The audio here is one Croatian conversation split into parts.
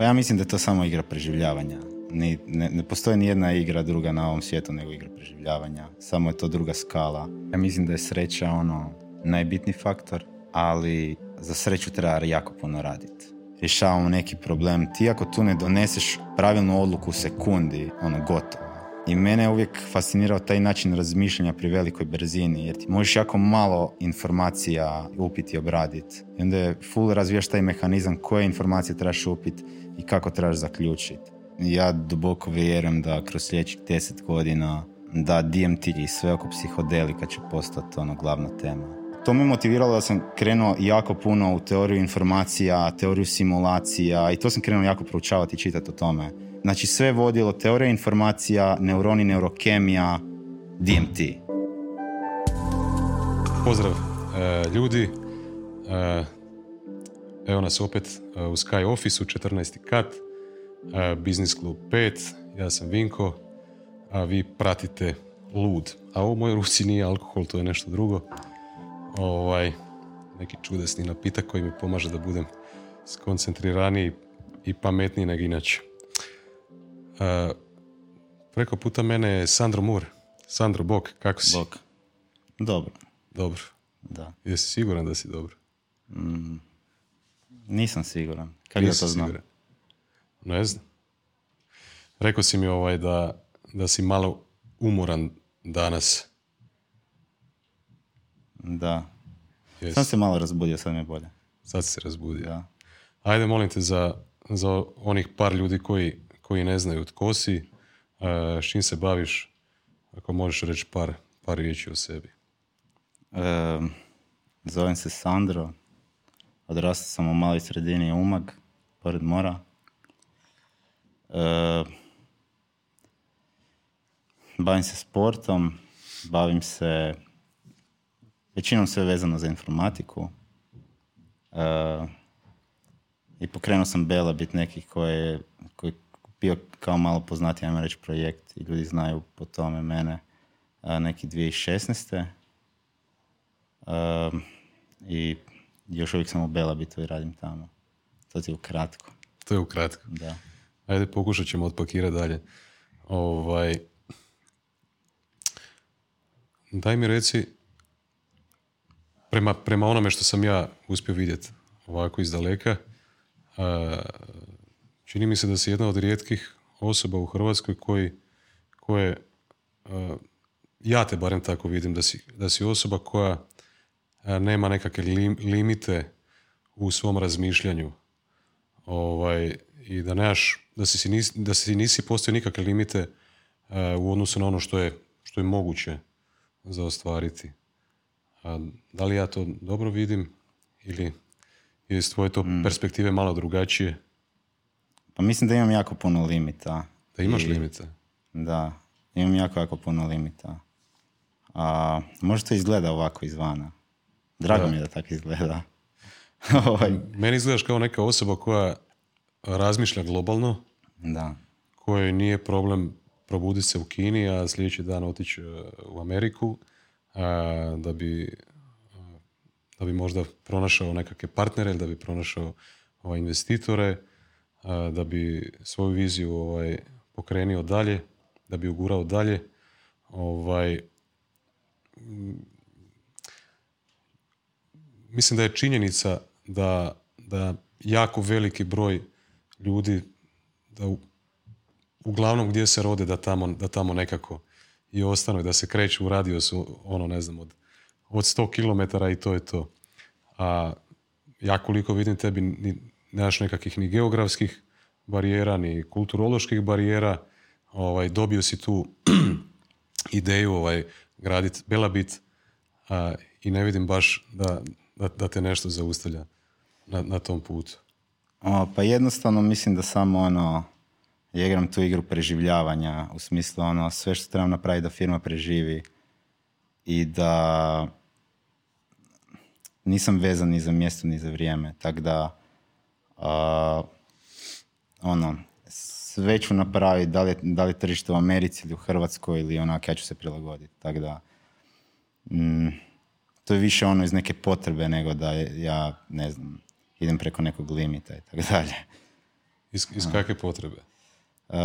Pa ja mislim da je to samo igra preživljavanja. Ni, ne, ne postoji ni jedna igra druga na ovom svijetu nego igra preživljavanja. Samo je to druga skala. Ja mislim da je sreća ono najbitniji faktor, ali za sreću treba jako puno raditi. Rješavamo neki problem. Ti ako tu ne doneseš pravilnu odluku u sekundi, ono gotovo. I mene je uvijek fascinirao taj način razmišljanja pri velikoj brzini, jer ti možeš jako malo informacija upiti i obraditi. I onda je full razvijaš taj mehanizam koje informacije trebaš upiti i kako trebaš zaključiti. Ja duboko vjerujem da kroz sljedećih deset godina da DMT i sve oko psihodelika će postati ono glavna tema. To me motiviralo da sam krenuo jako puno u teoriju informacija, teoriju simulacija i to sam krenuo jako proučavati i čitati o tome. Znači sve vodilo teorija informacija, neuroni, neurokemija, DMT. Pozdrav e, ljudi. E, evo nas opet e, u Sky Office-u, 14. kat, Business Club 5. Ja sam Vinko, a vi pratite Lud. A u mojoj ruci nije alkohol, to je nešto drugo. Ovaj, neki čudesni napitak koji mi pomaže da budem skoncentriraniji i pametniji nego inače. Uh, preko puta mene je Sandro Mur. Sandro, bok, kako si? Bok. Dobro. Dobro. Da. Jesi siguran da si dobro? Mm, nisam siguran. Kako ja to znam? Siguran. Ne znam. Rekao si mi ovaj da, da si malo umoran danas. Da. Yes. Sam se malo razbudio, sad mi je bolje. Sad se razbudio. Da. Ajde, molim te, za, za onih par ljudi koji koji ne znaju tko si, e, s čim se baviš, ako možeš reći par, par riječi o sebi. E, zovem se Sandro, odrastao sam u maloj sredini Umag, pored mora. E, bavim se sportom, bavim se većinom sve vezano za informatiku. E, I pokrenuo sam Bela bit nekih koje, koji bio kao malo poznati, ajmo reći, projekt i ljudi znaju po tome mene neki 2016. Um, I još uvijek sam u Belabitu i radim tamo. To je ukratko. To je ukratko. Da. Ajde, pokušat ćemo otpakirati dalje. Ovaj, daj mi reci, prema, prema onome što sam ja uspio vidjeti ovako iz daleka, Čini mi se da si jedna od rijetkih osoba u Hrvatskoj koji, koje, ja te barem tako vidim, da si, da si osoba koja nema nekakve limite u svom razmišljanju. Ovaj, I da nemaš, da si, nisi, da si nisi postoji nikakve limite u odnosu na ono što je, što je moguće za ostvariti. A, da li ja to dobro vidim ili je iz tvoje to mm. perspektive malo drugačije? Pa mislim da imam jako puno limita. Da imaš I, limita? Da, imam jako, jako puno limita. A, možda to izgleda ovako izvana. Drago mi je da tako izgleda. Ovaj. Meni izgledaš kao neka osoba koja razmišlja globalno. Da. Kojoj nije problem probuditi se u Kini, a sljedeći dan otići e, u Ameriku a, da bi da bi možda pronašao nekakve partnere ili da bi pronašao ovaj, investitore da bi svoju viziju ovaj, pokrenio dalje, da bi ugurao dalje. Ovaj, mislim da je činjenica da, da jako veliki broj ljudi da u, uglavnom gdje se rode da tamo, da tamo nekako i ostanu da se kreću u radiosu ono ne znam od, od 100 km i to je to. A ja koliko vidim tebi nemaš nekakvih ni geografskih barijera, ni kulturoloških barijera. Ovaj, dobio si tu ideju ovaj, graditi Belabit a, i ne vidim baš da, da, da te nešto zaustavlja na, na tom putu. O, pa jednostavno mislim da samo ono, ja igram tu igru preživljavanja, u smislu ono, sve što trebam napraviti da firma preživi i da nisam vezan ni za mjesto ni za vrijeme, tako da ono, sve ću napraviti, da li, da li tržište u Americi ili u Hrvatskoj ili onak, ja ću se prilagoditi, tako da mm, to je više ono iz neke potrebe nego da ja, ne znam, idem preko nekog limita i tako dalje. Iz, iz kakve potrebe? Uh,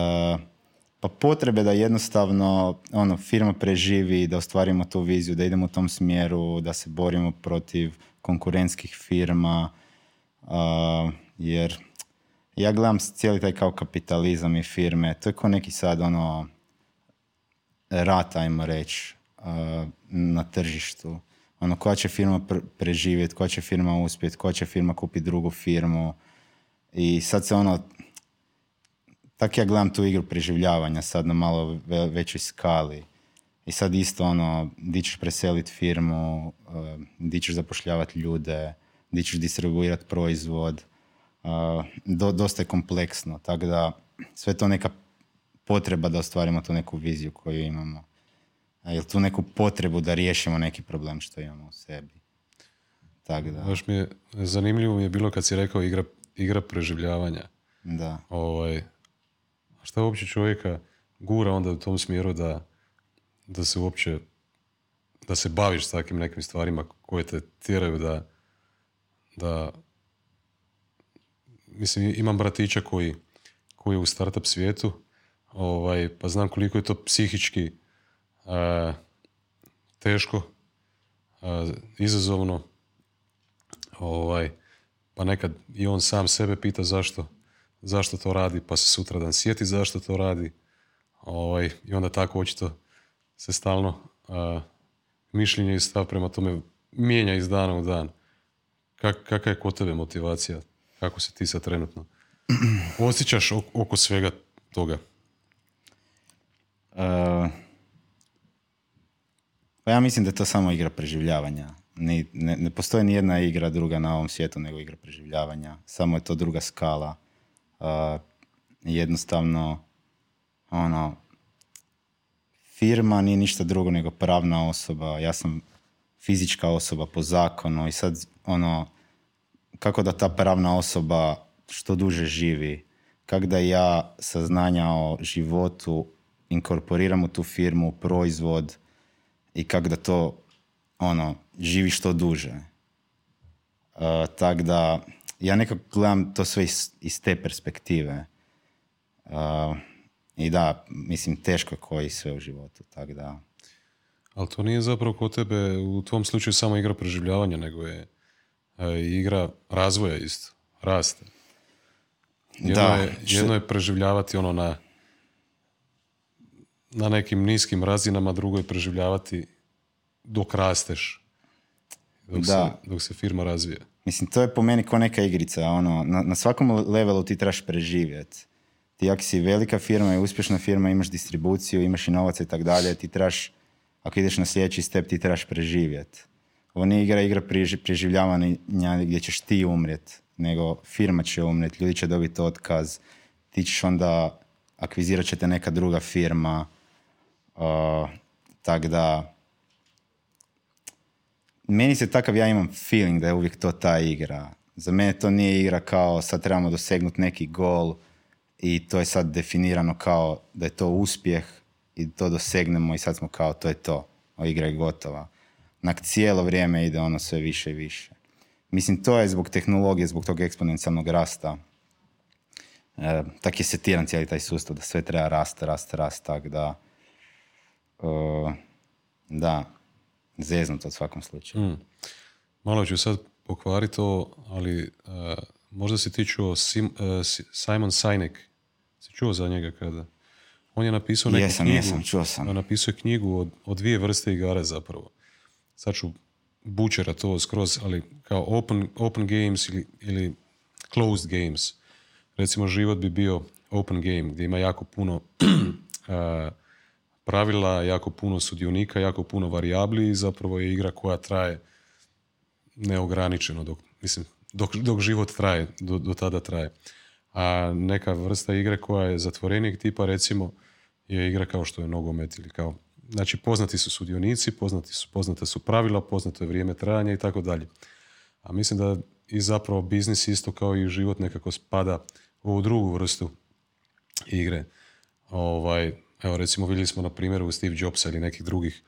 pa potrebe da jednostavno ono, firma preživi, da ostvarimo tu viziju, da idemo u tom smjeru, da se borimo protiv konkurentskih firma, uh, jer ja gledam cijeli taj kao kapitalizam i firme, to je kao neki sad ono rat, ajmo reći, uh, na tržištu. Ono, koja će firma preživjeti, koja će firma uspjeti, koja će firma kupiti drugu firmu. I sad se ono, tak ja gledam tu igru preživljavanja sad na malo većoj skali. I sad isto ono, di ćeš preseliti firmu, uh, di ćeš zapošljavati ljude, di ćeš distribuirati proizvod. Do, dosta je kompleksno, tako da sve to neka potreba da ostvarimo tu neku viziju koju imamo. Jel tu neku potrebu da riješimo neki problem što imamo u sebi. Tako da. Baš mi je, zanimljivo mi je bilo kad si rekao igra, igra preživljavanja. Da. Ovaj, šta uopće čovjeka gura onda u tom smjeru da, da se uopće da se baviš s takvim nekim stvarima koje te tjeraju da, da mislim imam bratića koji, koji je u startup svijetu ovaj, pa znam koliko je to psihički teško, izazovno, ovaj, pa nekad i on sam sebe pita zašto, zašto to radi, pa se sutradan sjeti zašto to radi, ovaj, i onda tako očito se stalno mišljenje i stav prema tome mijenja iz dana u dan. Kak, kakva je kod tebe motivacija? Kako se ti sad trenutno osjećaš oko svega toga? Pa ja mislim da je to samo igra preživljavanja. Ne, ne, ne postoji ni jedna igra druga na ovom svijetu nego igra preživljavanja. Samo je to druga skala. Uh, jednostavno, ono, firma nije ništa drugo nego pravna osoba. Ja sam fizička osoba po zakonu i sad, ono, kako da ta pravna osoba što duže živi, kako da ja saznanja o životu inkorporiram u tu firmu, proizvod, i kako da to ono, živi što duže. Uh, Tako da, ja nekako gledam to sve iz, iz te perspektive. Uh, I da, mislim, teško je koji sve u životu, tako da... Ali to nije zapravo kod tebe u tvom slučaju samo igra preživljavanja, nego je e, igra razvoja isto, raste. Jedno, da, je, jedno je preživljavati ono na na nekim niskim razinama, drugo je preživljavati dok rasteš. Dok, da. Se, dok se firma razvija. Mislim, to je po meni kao neka igrica. Ono, na, na svakom levelu ti trebaš preživjeti. Ti ako si velika firma i uspješna firma, imaš distribuciju, imaš i novaca i tako dalje, ti trebaš, ako ideš na sljedeći step, ti trebaš preživjeti. Ovo nije igra, igra preživljavanja gdje ćeš ti umrijet, nego firma će umrijet, ljudi će dobiti otkaz, ti ćeš onda, akvizirat će te neka druga firma, Uh, tak da, meni se takav, ja imam feeling da je uvijek to ta igra. Za mene to nije igra kao sad trebamo dosegnuti neki gol i to je sad definirano kao da je to uspjeh i to dosegnemo i sad smo kao to je to, o igra je gotova. Nak cijelo vrijeme ide ono sve više i više. Mislim, to je zbog tehnologije, zbog tog eksponencijalnog rasta. E, tak je setiran cijeli taj sustav da sve treba rast, rast, rast, tak da Uh, da, zeznut u svakom slučaju. Mm. Malo ću sad pokvariti to, ali uh, možda si ti čuo Sim, uh, Simon Sinek. Si čuo za njega kada? On je napisao neku jesam, knjigu. Jesam, čuo sam. On napisao je knjigu o, dvije vrste igara zapravo. Sad ću bučera to skroz, ali kao open, open games ili, ili closed games. Recimo život bi bio open game gdje ima jako puno uh, pravila, jako puno sudionika, jako puno varijabli i zapravo je igra koja traje neograničeno dok, mislim, dok, dok život traje, do, do tada traje. A neka vrsta igre koja je zatvorenijeg tipa recimo je igra kao što je nogomet ili kao znači poznati su sudionici, poznati su, poznate su pravila, poznato je vrijeme trajanja i tako dalje. A mislim da i zapravo biznis isto kao i život nekako spada u ovu drugu vrstu igre. Ovaj, Evo recimo vidjeli smo na primjeru Steve Jobsa ili nekih drugih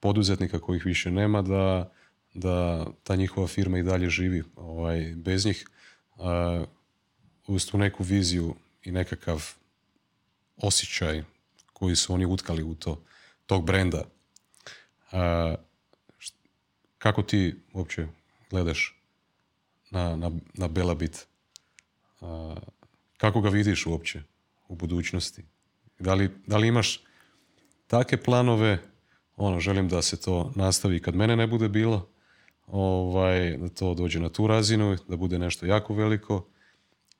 poduzetnika kojih više nema da, da ta njihova firma i dalje živi ovaj, bez njih. Uh, uz tu neku viziju i nekakav osjećaj koji su oni utkali u to, tog brenda. A, kako ti uopće gledaš na, na, na Belabit? A, kako ga vidiš uopće u budućnosti? Da li, da li imaš takve planove, ono, želim da se to nastavi kad mene ne bude bilo, ovaj, da to dođe na tu razinu, da bude nešto jako veliko,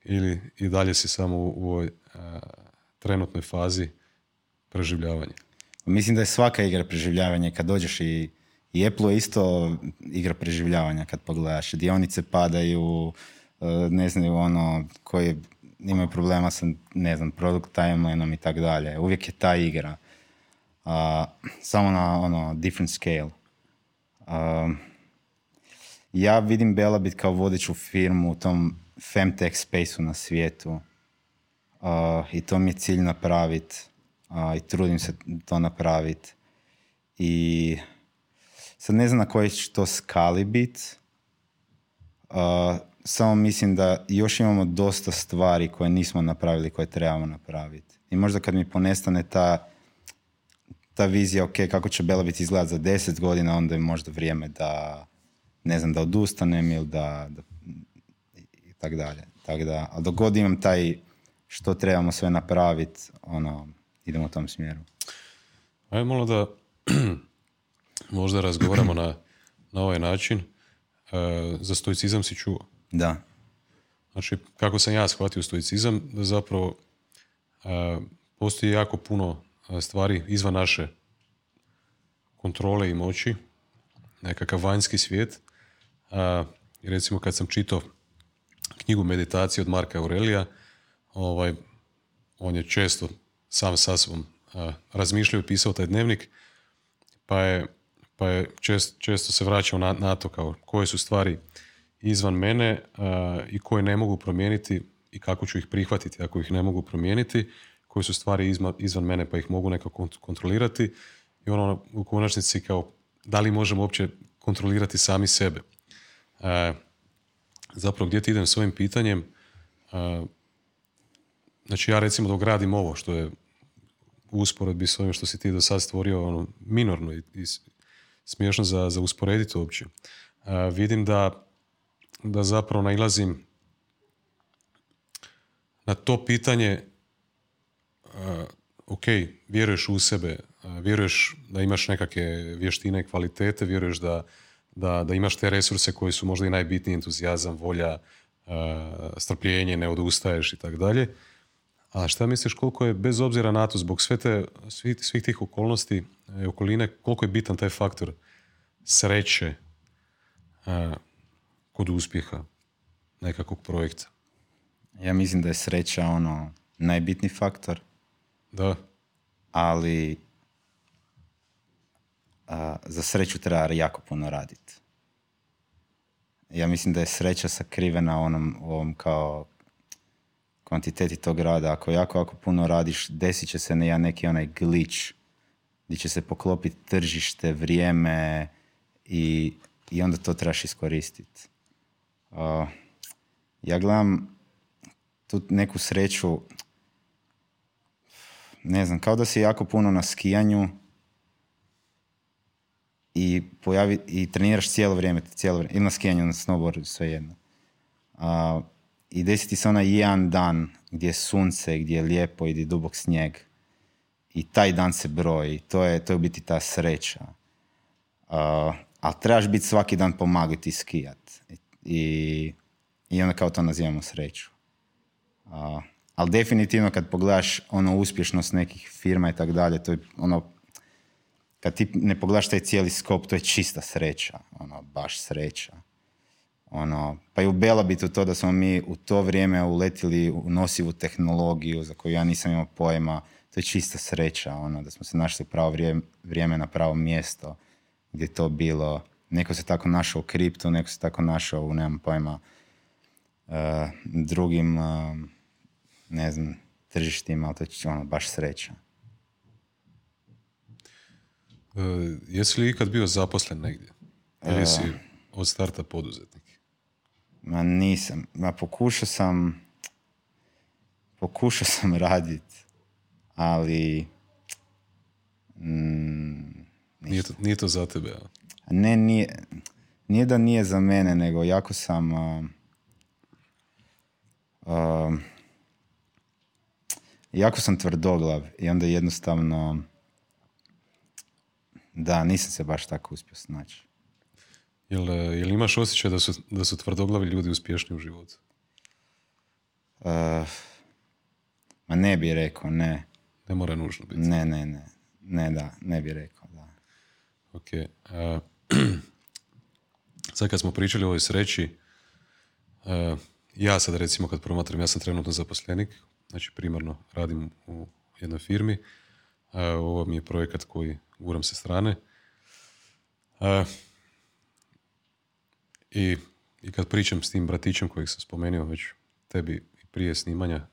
ili i dalje si samo u, u ovoj trenutnoj fazi preživljavanja? Mislim da je svaka igra preživljavanja. Kad dođeš i, i Apple je isto igra preživljavanja kad pogledaš. Dionice padaju, e, ne znaju ono, koji imaju problema sa, ne znam, product timelineom i tako dalje. Uvijek je ta igra. samo na ono, different scale. ja vidim Belabit kao vodeću firmu u tom femtech space na svijetu. I to mi je cilj napraviti. I trudim se to napraviti. I sad ne znam na kojoj će to skali bit. samo mislim da još imamo dosta stvari koje nismo napravili, koje trebamo napraviti. I možda kad mi ponestane ta, ta vizija, ok, kako će Belabit izgledati za deset godina, onda je možda vrijeme da, ne znam, da odustanem ili da, da i tako dalje. Tako da, ali dok god imam taj što trebamo sve napraviti, ono, idemo u tom smjeru. Ajmo malo da možda razgovaramo na, na ovaj način. E, za stoicizam si čuo? Da. Znači, kako sam ja shvatio stoicizam, da zapravo e, postoji jako puno e, stvari izvan naše kontrole i moći, nekakav vanjski svijet. E, recimo kad sam čitao knjigu meditacije od Marka Aurelija, ovaj, on je često sam sa sobom razmišljao i pisao taj dnevnik, pa je, pa je čest, često se vraćao na, na to kao koje su stvari izvan mene i koje ne mogu promijeniti i kako ću ih prihvatiti ako ih ne mogu promijeniti, koje su stvari izvan, izvan mene pa ih mogu nekako kontrolirati i ono u konačnici kao da li možemo uopće kontrolirati sami sebe. zapravo gdje ti idem s ovim pitanjem, Znači ja recimo dok radim ovo što je u usporedbi s ovim što si ti do sad stvorio ono, minorno i, i smiješno za, za usporediti uopće. vidim da, da zapravo nailazim na to pitanje ok, vjeruješ u sebe, vjeruješ da imaš nekakve vještine i kvalitete, vjeruješ da, da, da imaš te resurse koji su možda i najbitniji entuzijazam, volja, strpljenje, ne odustaješ i tako dalje. A šta misliš koliko je, bez obzira na to, zbog sve te, svih, svih tih okolnosti i okoline, koliko je bitan taj faktor sreće a, kod uspjeha nekakvog projekta? Ja mislim da je sreća ono najbitni faktor. Da. Ali a, za sreću treba jako puno raditi. Ja mislim da je sreća sakrivena onom, ovom kao kvantiteti tog rada. Ako jako, jako puno radiš, desit će se ne, neki onaj glitch gdje će se poklopiti tržište, vrijeme i, i onda to trebaš iskoristiti. Uh, ja gledam tu neku sreću, ne znam, kao da si jako puno na skijanju i, pojavi, i treniraš cijelo vrijeme, cijelo vrijeme, ili na skijanju, na snowboardu, sve jedno. Uh, i desiti se onaj jedan dan gdje je sunce, gdje je lijepo gdje je dubok snijeg. I taj dan se broji. To je, to je biti ta sreća. Uh, ali trebaš biti svaki dan pomagati i skijat. I, I onda kao to nazivamo sreću. Uh, ali definitivno kad pogledaš ono uspješnost nekih firma i tako dalje, to je ono kad ti ne pogledaš taj cijeli skop, to je čista sreća. Ono, baš sreća. Ono, pa i u Belabitu to da smo mi u to vrijeme uletili u nosivu tehnologiju za koju ja nisam imao pojma, to je čista sreća, ono, da smo se našli u pravo vrijeme, vrijeme na pravo mjesto gdje je to bilo. Neko se tako našao u kriptu, neko se tako našao u, nemam pojma, uh, drugim, uh, ne znam, tržištima, ali to je ono, baš sreća. Uh, jesi li ikad bio zaposlen negdje? Ili si od starta poduzetnik? Ma nisam. Ma pokušao sam pokušao sam raditi, ali mm, Nije to, nije to za tebe, a? ne, nije, nije da nije za mene, nego jako sam a, a, jako sam tvrdoglav i onda jednostavno da, nisam se baš tako uspio snaći. Jel, e, jel imaš osjećaj da su, da su tvrdoglavi ljudi uspješni u životu? Uh, ma ne bi rekao, ne. Ne mora nužno biti. Ne, ne, ne. Ne, da, ne bi rekao, da. Ok. a, sad kad smo pričali o ovoj sreći, a, ja sad recimo kad promatram, ja sam trenutno zaposlenik, znači primarno radim u jednoj firmi, ovo mi je projekat koji guram sa strane. I, I kad pričam s tim bratićem kojeg sam spomenuo već tebi prije snimanja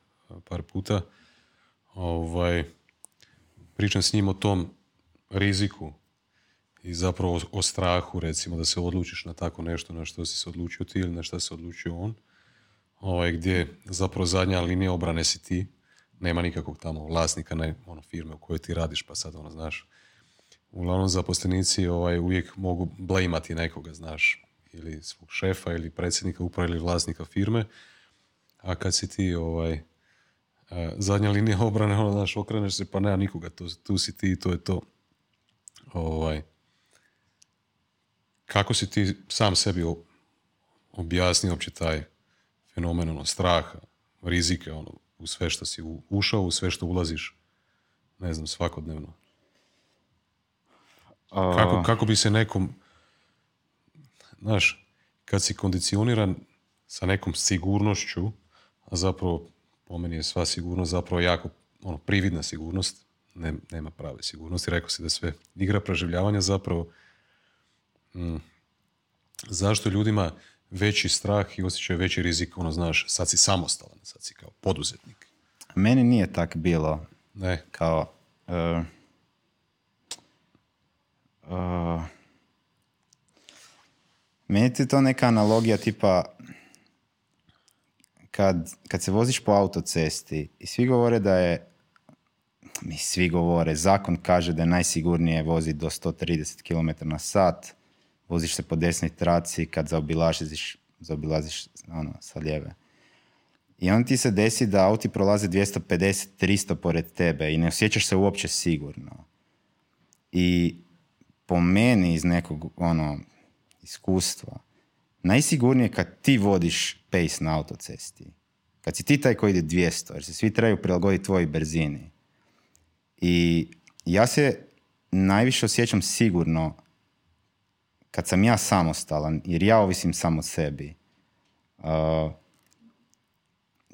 par puta, ovaj, pričam s njim o tom riziku i zapravo o, o strahu, recimo, da se odlučiš na tako nešto na što si se odlučio ti ili na što se odlučio on, ovaj, gdje zapravo zadnja linija obrane si ti, nema nikakvog tamo vlasnika ne, ono, firme u kojoj ti radiš, pa sad ono, znaš, uglavnom zaposlenici ovaj, uvijek mogu blejmati nekoga, znaš, ili svog šefa ili predsjednika uprave ili vlasnika firme, a kad si ti ovaj, a, zadnja linija obrane, ono, znaš, okreneš se, pa nema nikoga, tu, tu si ti i to je to. Ovaj, kako si ti sam sebi objasnio uopće taj fenomen ono, straha, rizike, ono, u sve što si ušao, u sve što ulaziš, ne znam, svakodnevno. Kako, kako bi se nekom, znaš, kad si kondicioniran sa nekom sigurnošću, a zapravo po meni je sva sigurnost zapravo jako ono, prividna sigurnost, ne, nema prave sigurnosti, rekao si da sve igra preživljavanja zapravo, mm, zašto ljudima veći strah i osjećaj veći rizik, ono znaš, sad si samostalan, sad si kao poduzetnik. Meni nije tak bilo. Ne, kao uh, uh, meni ti to neka analogija tipa kad, kad se voziš po autocesti i svi govore da je mi svi govore, zakon kaže da je najsigurnije voziti do 130 km na sat, voziš se po desnoj traci kad zaobilaziš, zaobilaziš ono, sa lijeve. I onda ti se desi da auti prolaze 250, 300 pored tebe i ne osjećaš se uopće sigurno. I po meni iz nekog ono, iskustva, najsigurnije je kad ti vodiš pace na autocesti. Kad si ti taj koji ide 200, jer se svi trebaju prilagoditi tvojoj brzini. I ja se najviše osjećam sigurno kad sam ja samostalan, jer ja ovisim samo o sebi. Uh,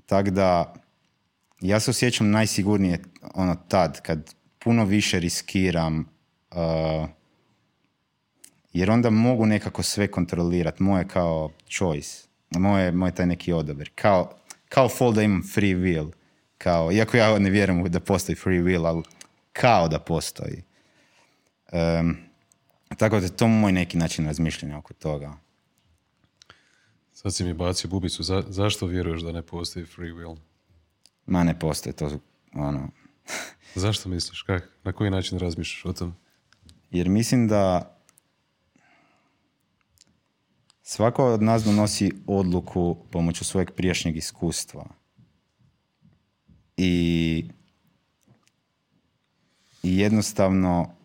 tako da, ja se osjećam najsigurnije ono tad, kad puno više riskiram, uh, jer onda mogu nekako sve kontrolirati. Moje kao choice, moje, moj taj neki odabir. Kao, kao fall da imam free will. Kao, iako ja ne vjerujem da postoji free will, ali kao da postoji. Um, tako da je to moj neki način razmišljanja oko toga. sad si mi bacio bubicu, Za, zašto vjeruješ da ne postoji free will? Ma ne postoji to, ono, Zašto misliš? Kak? Na koji način razmišljaš o tom? Jer mislim da svako od nas donosi odluku pomoću svojeg prijašnjeg iskustva. I, jednostavno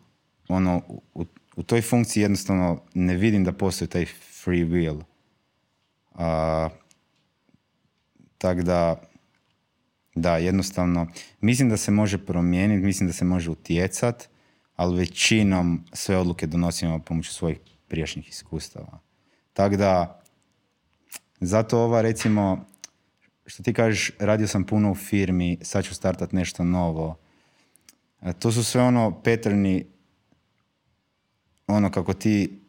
ono, u, u toj funkciji jednostavno ne vidim da postoji taj free will. A, tak da, da, jednostavno, mislim da se može promijeniti, mislim da se može utjecat, ali većinom sve odluke donosimo pomoću svojih prijašnjih iskustava. Tako da, zato ova recimo, što ti kažeš, radio sam puno u firmi, sad ću startat nešto novo. E, To su sve ono paterni, ono kako ti,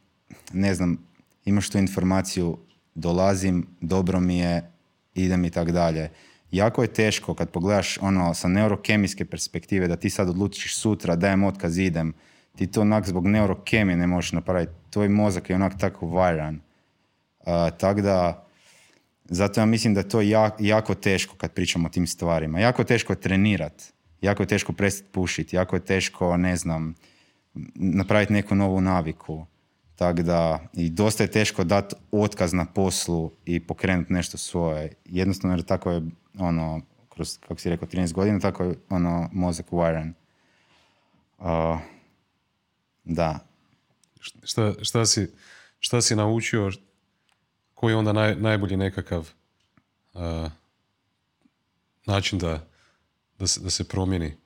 ne znam, imaš tu informaciju, dolazim, dobro mi je, idem i tak dalje. Jako je teško kad pogledaš ono sa neurokemijske perspektive da ti sad odlučiš sutra dajem otkaz idem, ti to onak zbog neurokemije ne možeš napraviti. Tvoj mozak je onak tako vajran. Tako da Zato ja mislim da je to jak- jako teško kad pričamo o tim stvarima. Jako je teško trenirat, jako je teško prestati pušiti, jako je teško, ne znam, napraviti neku novu naviku. Tako da, i dosta je teško dati otkaz na poslu i pokrenuti nešto svoje. Jednostavno jer tako je, ono, kroz, kako si rekao, 13 godina, tako je, ono, mozak wiren. Uh, da, Šta, šta, si, šta si naučio, koji je onda naj, najbolji nekakav a, način da, da, se, da se promijeni,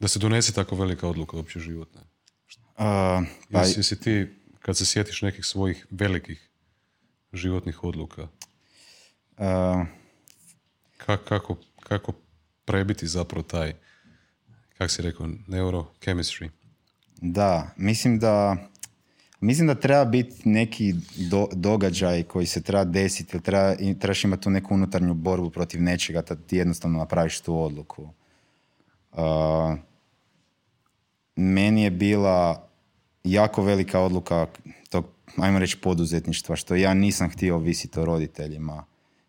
da se donese tako velika odluka uopće životna? Uh, pa, Jesi, jesi ti, kad se sjetiš nekih svojih velikih životnih odluka, uh, ka- kako, kako prebiti zapravo taj, kak si rekao, neurochemistry? Da, mislim da mislim da treba biti neki do- događaj koji se treba desiti, ili treba, trebaš imati tu neku unutarnju borbu protiv nečega da ti jednostavno napraviš tu odluku. Uh, meni je bila jako velika odluka tog, ajmo reći, poduzetništva, što ja nisam htio ovisiti o roditeljima.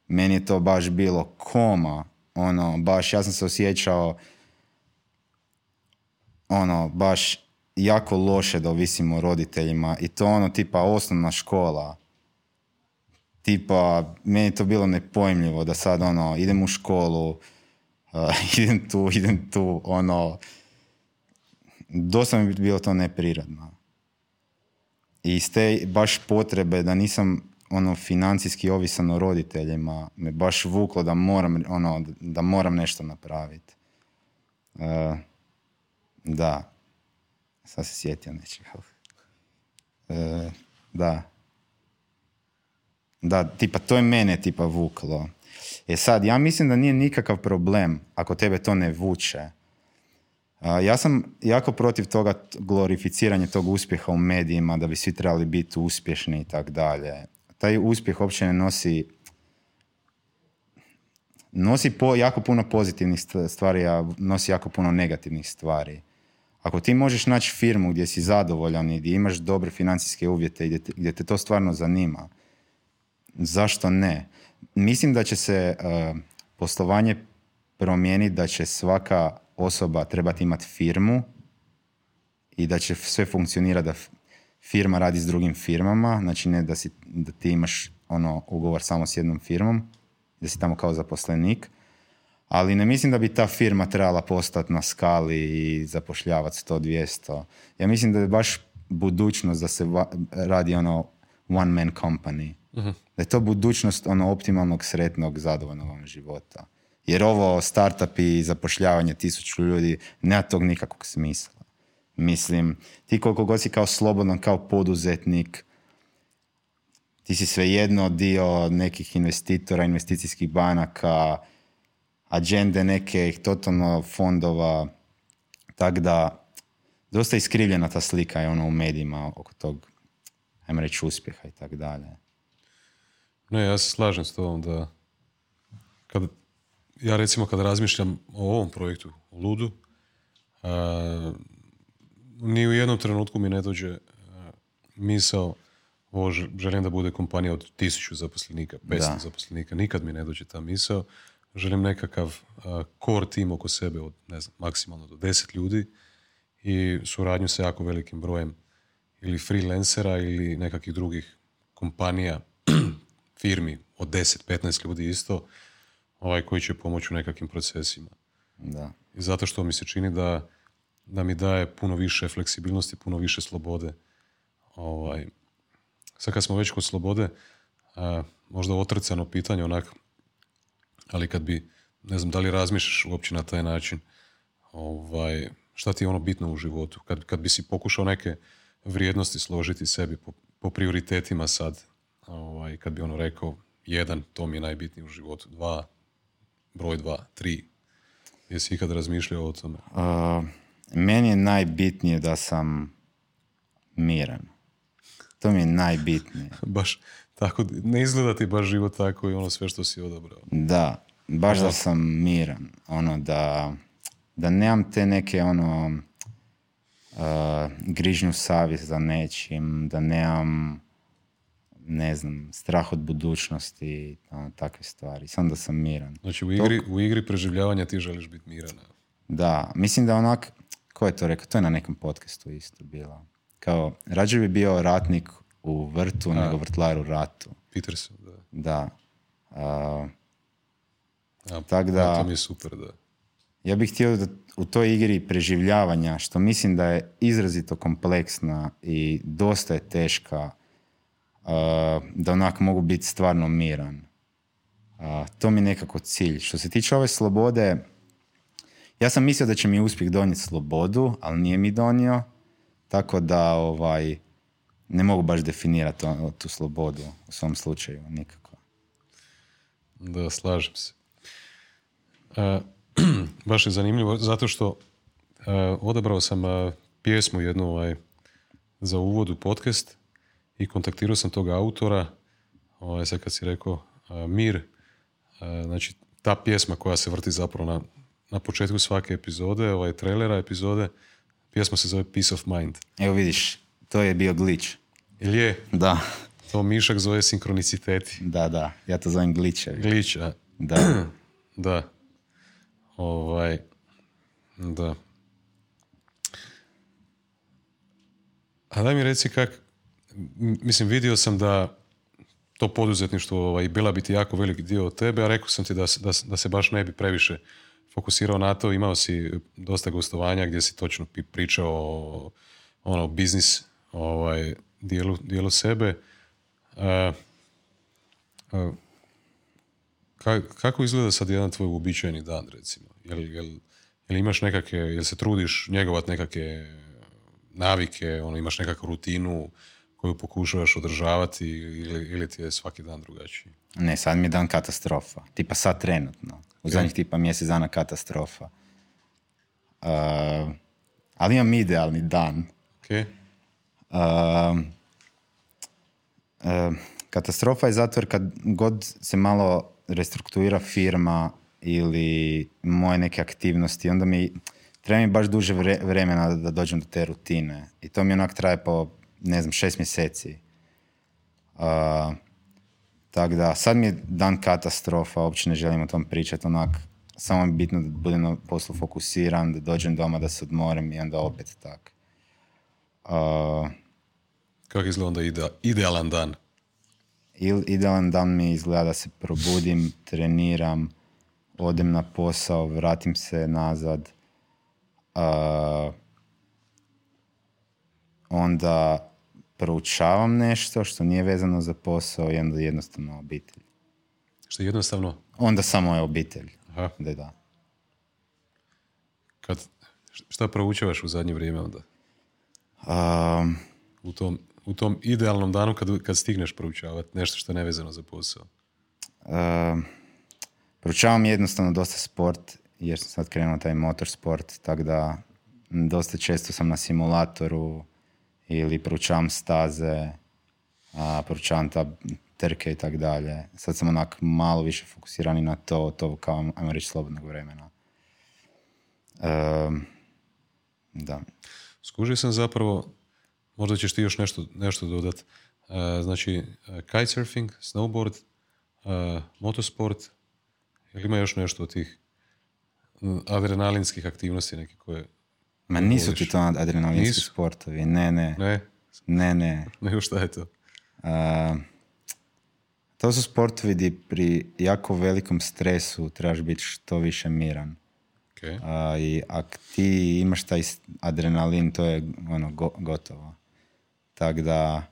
Meni je to baš bilo koma, ono, baš, ja sam se osjećao ono, baš jako loše da ovisimo o roditeljima i to ono tipa osnovna škola. Tipa, meni je to bilo nepojmljivo da sad ono, idem u školu, uh, idem tu, idem tu, ono, dosta mi je bilo to neprirodno. I iz te baš potrebe da nisam ono financijski ovisan o roditeljima me baš vuklo da moram ono da moram nešto napraviti. Uh, da. Sad se sjetio nečega. E, da. Da, tipa, to je mene tipa vuklo. E sad, ja mislim da nije nikakav problem ako tebe to ne vuče. Ja sam jako protiv toga glorificiranja tog uspjeha u medijima, da bi svi trebali biti uspješni i tak dalje. Taj uspjeh uopće ne nosi nosi po, jako puno pozitivnih st- stvari, a nosi jako puno negativnih stvari. Ako ti možeš naći firmu gdje si zadovoljan i gdje imaš dobre financijske uvjete i gdje te, to stvarno zanima, zašto ne? Mislim da će se uh, poslovanje promijeniti, da će svaka osoba trebati imati firmu i da će sve funkcionirati da firma radi s drugim firmama, znači ne da, si, da ti imaš ono ugovor samo s jednom firmom, da si tamo kao zaposlenik, ali ne mislim da bi ta firma trebala postati na skali i zapošljavati 100-200. Ja mislim da je baš budućnost da se va- radi ono one man company. Da je to budućnost ono optimalnog, sretnog, zadovoljnog života. Jer ovo startup i zapošljavanje tisuću ljudi nema tog nikakvog smisla. Mislim, ti koliko god si kao slobodan, kao poduzetnik, ti si svejedno dio nekih investitora, investicijskih banaka, agende neke totalno fondova, tako da dosta iskrivljena ta slika je ono u medijima oko tog, ajmo reći, uspjeha i tako dalje. Ne, ja se slažem s tobom da kad, ja recimo kad razmišljam o ovom projektu, o Ludu, a, ni u jednom trenutku mi ne dođe a, misao ovo želim da bude kompanija od tisuću zaposlenika, 500 Da. zaposlenika, nikad mi ne dođe ta misao. Želim nekakav core tim oko sebe od, ne znam, maksimalno do 10 ljudi i suradnju sa jako velikim brojem ili freelancera ili nekakvih drugih kompanija, firmi od 10-15 ljudi isto, ovaj, koji će pomoći u nekakvim procesima. Da. I zato što mi se čini da, da mi daje puno više fleksibilnosti, puno više slobode. Ovaj, sad kad smo već kod slobode, a, možda otrcano pitanje onak, ali kad bi, ne znam, da li razmišljaš uopće na taj način, ovaj, šta ti je ono bitno u životu? Kad, kad bi si pokušao neke vrijednosti složiti sebi po, po prioritetima sad, ovaj, kad bi ono rekao, jedan, to mi je najbitnije u životu, dva, broj dva, tri, Jesi ikad razmišljao o tome? Uh, meni je najbitnije da sam miran. To mi je najbitnije. Baš tako, ne izgleda ti baš život tako i ono sve što si odabrao. Da, baš da sam miran. Ono da, da nemam te neke ono uh, grižnju savjest za nečim, da nemam ne znam, strah od budućnosti, ono, takve stvari. Sam da sam miran. Znači u igri, u igri preživljavanja ti želiš biti miran. Da, mislim da onak, ko je to rekao? To je na nekom podcastu isto bilo. Kao, rađe bi bio ratnik u vrtu nego vrtlar u ratu. Peterson, da. Da. A, A, Tak da- to mi je super, da. ja bih htio da u toj igri preživljavanja, što mislim da je izrazito kompleksna i dosta je teška, da onak mogu biti stvarno miran. A, to mi je nekako cilj. Što se tiče ove slobode, ja sam mislio da će mi uspjeh donijeti slobodu, ali nije mi donio, tako da ovaj, ne mogu baš definirati on- tu slobodu u svom slučaju nikako. Da, slažem se. E, baš je zanimljivo, zato što e, odabrao sam e, pjesmu jednu ovaj, za uvod u podcast i kontaktirao sam tog autora, ovaj, sad kad si rekao e, Mir, e, znači ta pjesma koja se vrti zapravo na, na početku svake epizode, ovaj trailera epizode, pjesma se zove Peace of Mind. Evo vidiš, to je bio glitch. Ili je, Da, to Mišak zove sinkroniciteti. da, da. Ja to zovem glitchevi. Glić, a Da. Da. Ovaj, da. A daj mi reci kak, mislim vidio sam da to poduzetništvo ovaj, bila biti jako veliki dio od tebe, a rekao sam ti da, se- da, se- da se baš ne bi previše fokusirao na to. Imao si dosta gostovanja gdje si točno pričao o ono, biznis ovaj, dijelu, dijelu sebe. A, a, Ka- kako izgleda sad jedan tvoj uobičajeni dan, recimo? Jel, jel, jel imaš nekakve, jel se trudiš njegovat nekakve navike, ono, imaš nekakvu rutinu koju pokušavaš održavati ili, ili ti je svaki dan drugačiji? Ne, sad mi je dan katastrofa. Tipa sad trenutno. U zadnjih tipa mjesec dana katastrofa. Uh, ali imam idealni dan. Ok? Katastrofa je zato jer kad god se malo restrukturira firma ili moje neke aktivnosti, onda mi treba mi baš duže vre- vremena da, da dođem do te rutine. I to mi onak traje po, ne znam, šest mjeseci. Uh, tako da, sad mi je dan katastrofa, uopće ne želim o tom pričati, onak, samo je bitno da budem na poslu fokusiran, da dođem doma, da se odmorim i onda opet tak. Uh, Kako izgleda onda ide, idealan dan? Il, idealan dan mi izgleda da se probudim, treniram, odem na posao, vratim se nazad. a, onda proučavam nešto što nije vezano za posao i onda jednostavno obitelj. Što je jednostavno, Onda samo je obitelj. aha, Da, da. kad, šta proučavaš u zadnje vrijeme onda? Um, U tom, u tom idealnom danu kad, kad stigneš proučavati nešto što je nevezano za posao. Um, proučavam jednostavno dosta sport, jer sam sad krenuo taj motorsport, tako da dosta često sam na simulatoru ili proučavam staze, a, proučavam ta trke i tak dalje. Sad sam onak malo više fokusirani na to, to kao, ajmo reći, slobodnog vremena. Um, da. Skužio sam zapravo, možda ćeš ti još nešto, nešto dodat. Uh, znači, uh, kitesurfing, snowboard, uh, motosport, ili ima još nešto od tih adrenalinskih aktivnosti neke koje... Ma nisu ti to adrenalinski Nisu? sportovi, ne, ne, Ne, ne, ne. nego šta je to? A, to su sportovi gdje pri jako velikom stresu trebaš biti što više miran. Okay. A, I ako ti imaš taj adrenalin, to je ono go- gotovo. Tako da,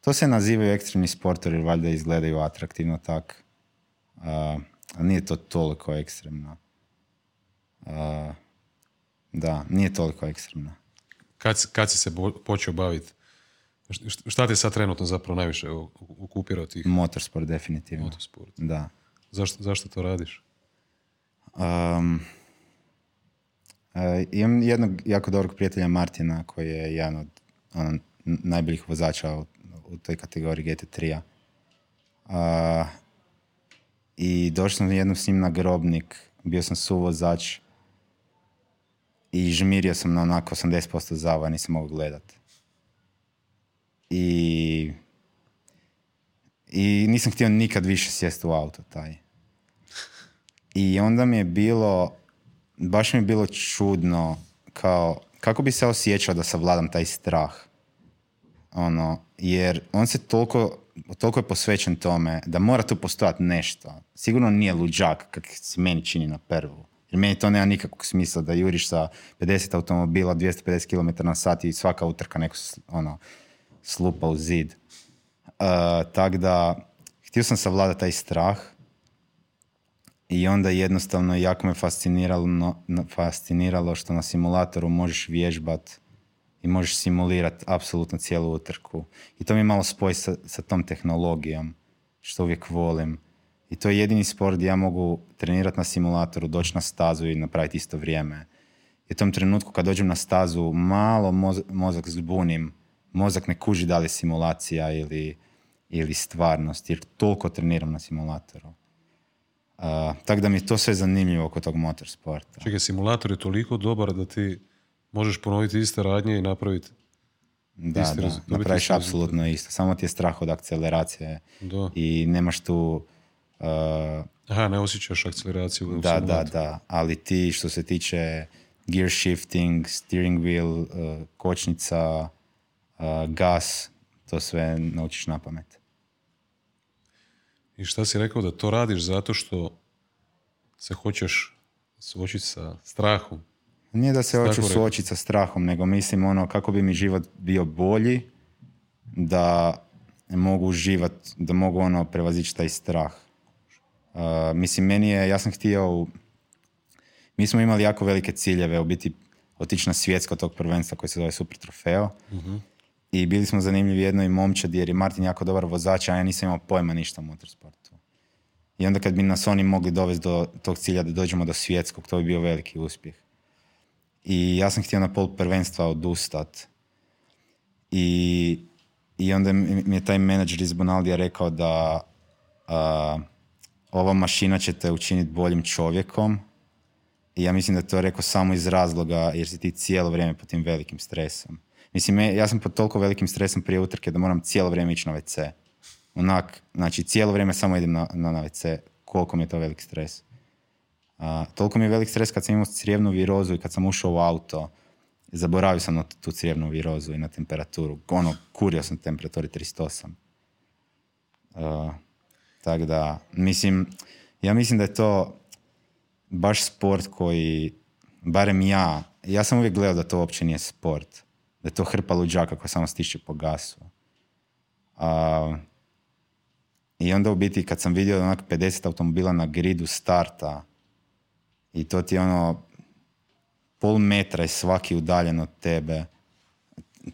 to se nazivaju ekstremni sportovi jer valjda izgledaju atraktivno tak. A nije to toliko ekstremno. A, da, nije toliko ekstremno. Kad, kad si se bo- počeo baviti? Št- Šta te sad trenutno zapravo najviše o- okupira od tih Motorsport definitivno. motosport? Da. Zašto, zašto to radiš? Um, e, imam jednog jako dobrog prijatelja Martina koji je jedan od ono, najboljih vozača u, u toj kategoriji GT3-a. A, I došao sam jednom s njim na grobnik, bio sam suvozač i žmirio sam na onako 80% zava, nisam mogao gledat. I I nisam htio nikad više sjesti u auto taj. I onda mi je bilo, baš mi je bilo čudno kao, kako bi se osjećao da savladam taj strah. Ono, jer on se toliko, toliko je posvećen tome da mora tu postojati nešto. Sigurno nije luđak, kak se meni čini na prvu. Jer meni to nema nikakvog smisla da juriš sa 50 automobila, 250 km na sat i svaka utrka neko ono, slupa u zid. Uh, Tako da, htio sam savladati taj strah i onda jednostavno jako me fasciniralo, fasciniralo što na simulatoru možeš vježbat i možeš simulirati apsolutno cijelu utrku. I to mi malo spoji sa, sa tom tehnologijom, što uvijek volim. I to je jedini sport gdje ja mogu trenirati na simulatoru, doći na stazu i napraviti isto vrijeme. I u tom trenutku kad dođem na stazu, malo moz- mozak zbunim, mozak ne kuži da li je simulacija ili, ili stvarnost, jer toliko treniram na simulatoru. Uh, tako da mi je to sve zanimljivo oko tog motorsporta. Čekaj, simulator je toliko dobar da ti možeš ponoviti iste radnje i napraviti Da, Isti da, napraviš isti apsolutno isto. Samo ti je strah od akceleracije Da. i nemaš tu... uh, Aha, ne osjećaš akceleraciju u da, da, da, ali ti što se tiče gear shifting, steering wheel, uh, kočnica, uh, gas, to sve naučiš na pamet. I šta si rekao da to radiš zato što se hoćeš suočiti sa strahom. Nije da se hoću suočiti sa strahom, nego mislim ono kako bi mi život bio bolji, da mogu uživati, da mogu ono prevazići taj strah. Uh, mislim, meni je, ja sam htio, u- mi smo imali jako velike ciljeve, u biti otići na svjetsko tog prvenstva koje se zove Super Trofeo. I bili smo zanimljivi jednoj momčadi jer je Martin jako dobar vozač, a ja nisam imao pojma ništa o motorsportu. I onda kad bi nas oni mogli dovesti do tog cilja da dođemo do svjetskog, to bi bio veliki uspjeh. I ja sam htio na pol prvenstva odustat. I, i onda mi je taj menadžer iz Bonaldija rekao da a, ova mašina će te učiniti boljim čovjekom. I ja mislim da je to rekao samo iz razloga jer si ti cijelo vrijeme pod tim velikim stresom. Mislim, me- ja sam pod toliko velikim stresom prije utrke da moram cijelo vrijeme ići na WC. Onak, znači cijelo vrijeme samo idem na, na, na WC. Koliko mi je to velik stres. A, toliko mi je velik stres kad sam imao crijevnu virozu i kad sam ušao u auto. Zaboravio sam na tu crijevnu virozu i na temperaturu. Ono, kurio sam temperaturi 38. Uh, tako da, mislim, ja mislim da je to baš sport koji, barem ja, ja sam uvijek gledao da to uopće nije sport. Da je to hrpa luđaka koja samo stišće po gasu. A, I onda u biti kad sam vidio onak 50 automobila na gridu starta i to ti je ono pol metra je svaki udaljen od tebe,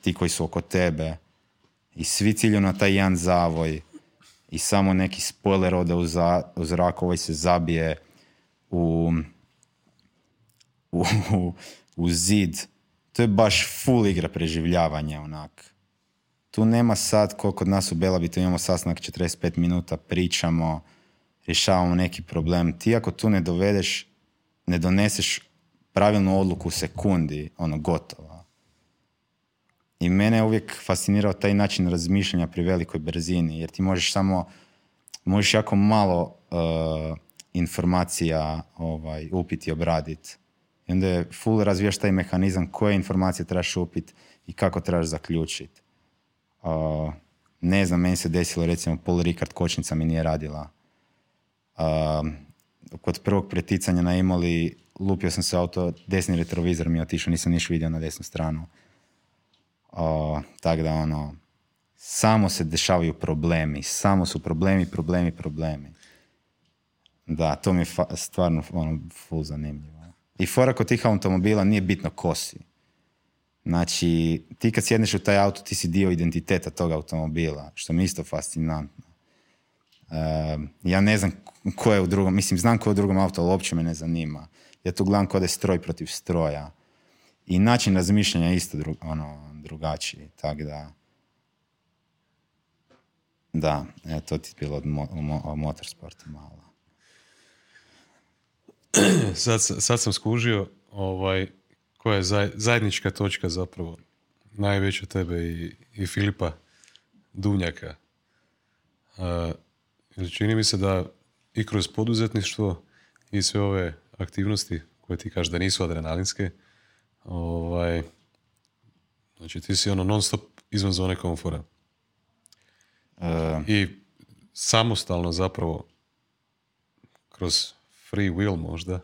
ti koji su oko tebe i svi cilju na taj jedan zavoj i samo neki spoiler ode u, za, u zrak, ovaj se zabije u, u, u zid. To je baš full igra preživljavanja onak. Tu nema sad, ko kod nas u Belabitu imamo sastanak 45 minuta, pričamo, rješavamo neki problem. Ti ako tu ne dovedeš, ne doneseš pravilnu odluku u sekundi, ono gotovo. I mene je uvijek fascinirao taj način razmišljanja pri velikoj brzini, jer ti možeš samo, možeš jako malo uh, informacija ovaj, upiti obraditi. I onda je full razvijaš taj mehanizam koje informacije trebaš upiti i kako trebaš zaključiti. Uh, ne znam, meni se desilo recimo Paul Ricard kočnica mi nije radila. Uh, kod prvog preticanja na Imoli lupio sam se auto, desni retrovizor mi je otišao, nisam niš vidio na desnu stranu. Uh, tako da ono, samo se dešavaju problemi, samo su problemi, problemi, problemi. Da, to mi je fa- stvarno ono, full zanimljivo. I fora kod tih automobila nije bitno ko si. Znači, ti kad sjedneš u taj auto, ti si dio identiteta tog automobila, što mi je isto fascinantno. E, ja ne znam ko je u drugom, mislim, znam ko je u drugom auto, ali uopće me ne zanima. Ja tu gledam kod je stroj protiv stroja. I način razmišljanja je isto dru, ono, drugačiji, tako da... Da, eto, to ti je bilo od mo- o motorsportu malo. Sad, sam- sad sam skužio ovaj, koja je zaj- zajednička točka zapravo najveća tebe i, i Filipa Dunjaka. A, jer čini mi se da i kroz poduzetništvo i sve ove aktivnosti koje ti kažeš da nisu adrenalinske, ovaj, znači ti si ono non stop izvan zone komfora. E, I samostalno zapravo kroz free will možda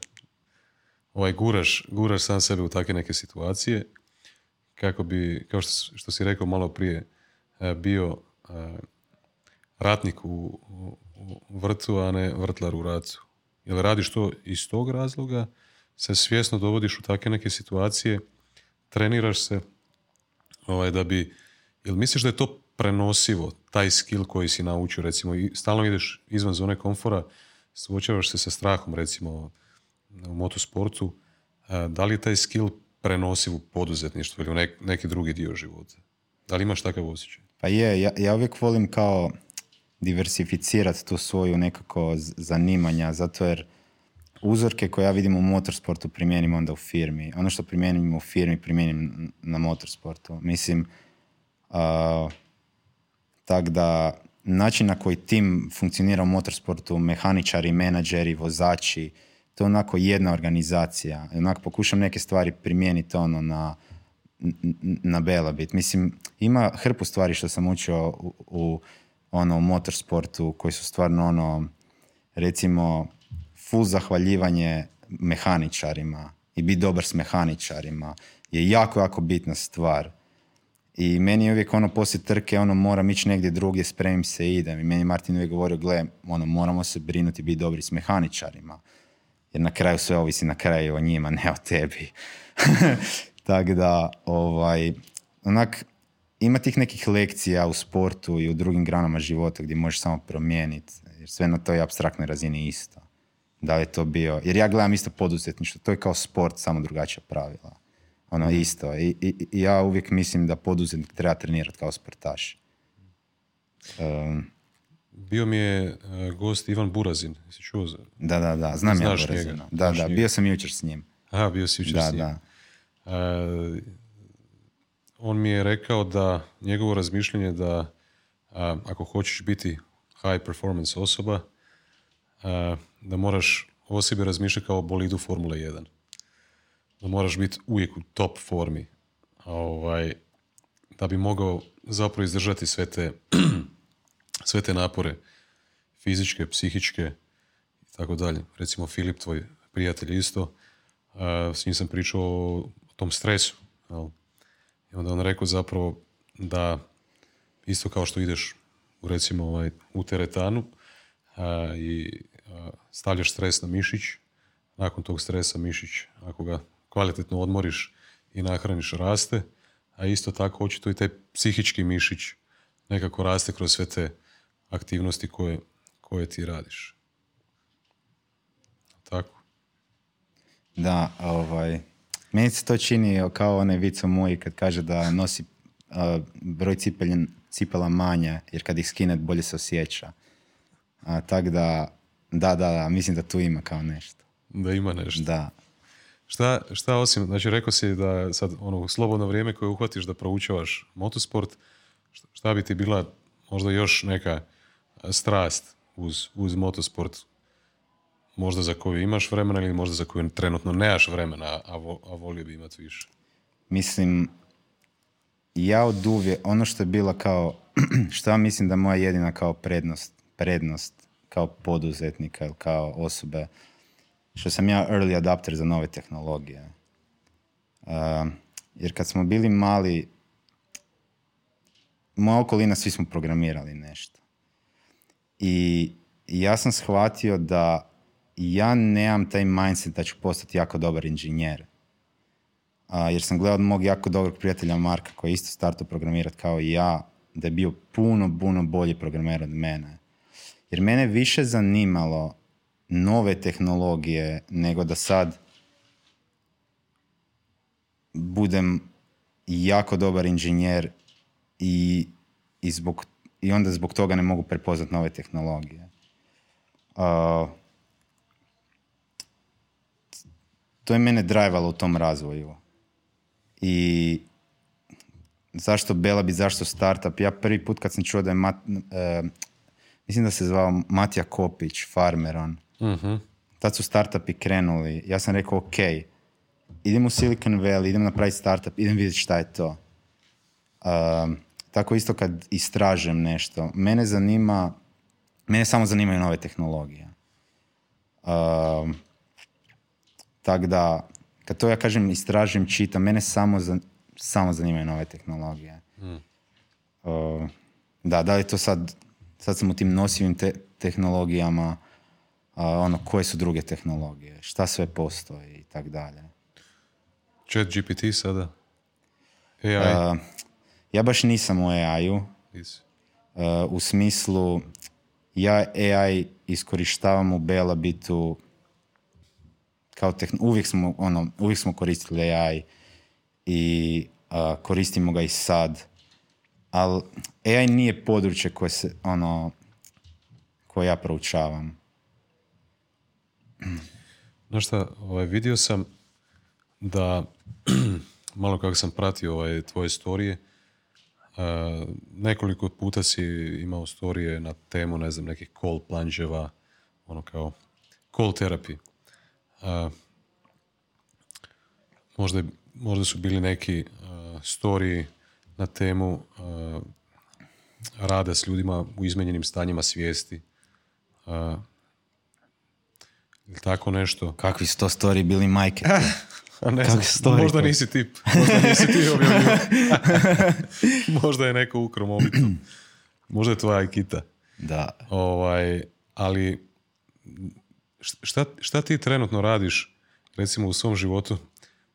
ovaj guraš, guraš sam sebe u takve neke situacije kako bi, kao što, što si rekao malo prije, e, bio e, ratnik u, u vrtu, a ne vrtlar u racu. Jel radiš to iz tog razloga, se svjesno dovodiš u takve neke situacije, treniraš se ovaj, da bi, jel misliš da je to prenosivo, taj skill koji si naučio, recimo, i stalno ideš izvan zone komfora, suočavaš se sa strahom, recimo, u motosportu, da li je taj skill prenosiv u poduzetništvo ili u nek- neki drugi dio života? Da li imaš takav osjećaj? Pa je, ja, ja uvijek volim kao diversificirati tu svoju nekako zanimanja, zato jer uzorke koje ja vidim u motorsportu primijenim onda u firmi. Ono što primijenim u firmi primijenim na motorsportu. Mislim, a, tak da način na koji tim funkcionira u motorsportu, mehaničari, menadžeri, vozači, to je onako jedna organizacija. Onako pokušam neke stvari primijeniti ono na, na Belabit. Mislim, ima hrpu stvari što sam učio u, u ono, u motorsportu koji su stvarno ono, recimo, full zahvaljivanje mehaničarima i biti dobar s mehaničarima je jako, jako bitna stvar. I meni je uvijek ono poslije trke, ono moram ići negdje drugdje, spremim se i idem. I meni Martin uvijek govorio, gle, ono, moramo se brinuti biti dobri s mehaničarima. Jer na kraju sve ovisi na kraju o njima, ne o tebi. Tako da, ovaj, onak, ima tih nekih lekcija u sportu i u drugim granama života gdje možeš samo promijeniti. Jer sve na toj abstraktnoj razini isto. Da li je to bio, jer ja gledam isto poduzetništvo, to je kao sport, samo drugačija pravila. Ono isto. I, i, i ja uvijek mislim da poduzetnik treba trenirati kao sportaš. Um, Bio mi je e, gost Ivan Burazin. Jesi čuo za... da, da, da, znam ja Znaš Borazina. njega, Da, znaš da, njega. bio sam jučer s njim. Aha, bio si jučer Da, s njim. da. E, on mi je rekao da njegovo razmišljanje da a, ako hoćeš biti high performance osoba, a, da moraš o sebi razmišljati kao bolidu Formule 1. Da moraš biti uvijek u top formi. Ovaj, da bi mogao zapravo izdržati sve te, sve te napore fizičke, psihičke i tako dalje. Recimo Filip, tvoj prijatelj isto, s njim sam pričao o tom stresu. Jel? I onda on rekao zapravo da isto kao što ideš u recimo ovaj, u teretanu a, i a, stavljaš stres na mišić, nakon tog stresa mišić, ako ga kvalitetno odmoriš i nahraniš, raste, a isto tako očito i taj psihički mišić nekako raste kroz sve te aktivnosti koje, koje ti radiš. Tako? Da, ovaj, meni se to čini kao onaj vico moj kad kaže da nosi a, broj cipeljen, cipela manje, jer kad ih skine bolje se osjeća. A, tak da, da, da, da, mislim da tu ima kao nešto. Da ima nešto. Da. Šta, šta osim, znači rekao si da sad ono slobodno vrijeme koje uhvatiš da proučavaš motosport, šta, bi ti bila možda još neka strast uz, uz motosport možda za koju imaš vremena ili možda za koju trenutno nemaš vremena, a, vo- a volio bi imati više. Mislim, ja od uvijek, ono što je bila kao, što ja mislim da moja jedina kao prednost, prednost kao poduzetnika ili kao osobe, što sam ja early adapter za nove tehnologije. Uh, jer kad smo bili mali, moja okolina, svi smo programirali nešto. I ja sam shvatio da ja nemam taj mindset da ću postati jako dobar inženjer. A, jer sam gledao od mog jako dobrog prijatelja Marka koji je isto startao programirati kao i ja, da je bio puno, puno bolji programer od mene. Jer mene više zanimalo nove tehnologije nego da sad budem jako dobar inženjer i, i, zbog, i onda zbog toga ne mogu prepoznat nove tehnologije. A, to je mene drajvalo u tom razvoju. I zašto Belabi, zašto startup? Ja prvi put kad sam čuo da je mat, e, mislim da se zvao Matija Kopić, farmer on. Mhm. Tad su startupi krenuli. Ja sam rekao, ok, idem u Silicon Valley, idem napraviti startup, idem vidjeti šta je to. Um, tako isto kad istražem nešto. Mene zanima, mene samo zanimaju nove tehnologije. Um, tako da, kad to ja kažem istražim, čitam, mene samo, za- samo zanimaju nove tehnologije. Uh, da, da li to sad, sad sam u tim nosivim te- tehnologijama, ono, koje su druge tehnologije, šta sve postoji i tak dalje. Chat GPT sada? AI? Uh, ja baš nisam u AI-u, uh, u smislu ja AI iskorištavam u Bela bitu kao tehn- uvijek smo ono uvijek smo koristili AI i uh, koristimo ga i sad ali AI nije područje koje se ono koje ja proučavam Znaš šta, ovaj, vidio sam da malo kako sam pratio ovaj, tvoje storije, uh, nekoliko puta si imao storije na temu, ne znam, nekih cold plungeeva, ono kao cold therapy. Uh, možda, možda su bili neki uh, storiji na temu uh, rada s ljudima u izmenjenim stanjima svijesti. Tako nešto. kakvi su to story bili majke ne znam, story možda to? nisi tip. Možda nisi ti objavio. možda je neko ukro mobitel. Možda je tvoja ikita. da Ovaj, ali šta, šta ti trenutno radiš recimo u svom životu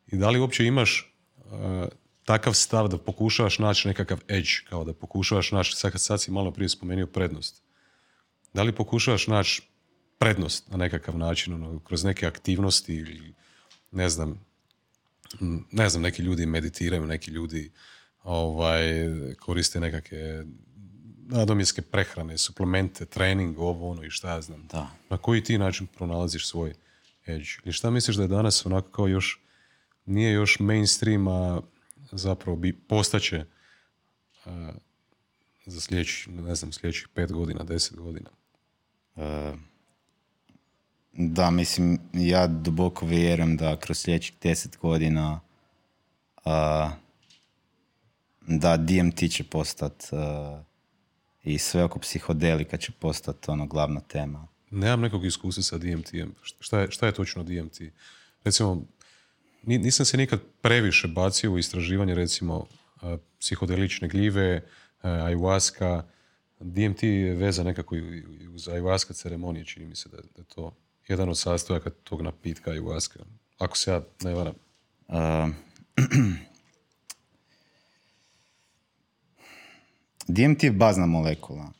i da li uopće imaš uh, takav stav da pokušavaš naći nekakav edge, kao da pokušavaš naći, sad, sad si malo prije spomenuo prednost. Da li pokušavaš naći prednost na nekakav način, ono, kroz neke aktivnosti ili ne znam, ne znam, neki ljudi meditiraju, neki ljudi ovaj, koriste nekakve nadomjeske prehrane, suplemente, trening, ovo, ono i šta ja znam. Da. Na koji ti način pronalaziš svoj edge? Ili šta misliš da je danas onako kao još, nije još mainstream, a zapravo bi postaće a, za sljedeći, ne znam, sljedećih pet godina, deset godina? Da, mislim, ja duboko vjerujem da kroz sljedećih deset godina a, da DMT će postati i sve oko psihodelika će postati ono glavna tema. Nemam nekog iskustva sa DMT-em. Šta je, šta je točno DMT? Recimo, ni- nisam se nikad previše bacio u istraživanje, recimo, a, psihodelične gljive, ayahuasca. DMT je veza nekako uz ayahuasca ceremonije, čini mi se da da je to jedan od sastojaka tog napitka ayahuasca. Ako se ja ne varam. Uh, DMT je bazna molekula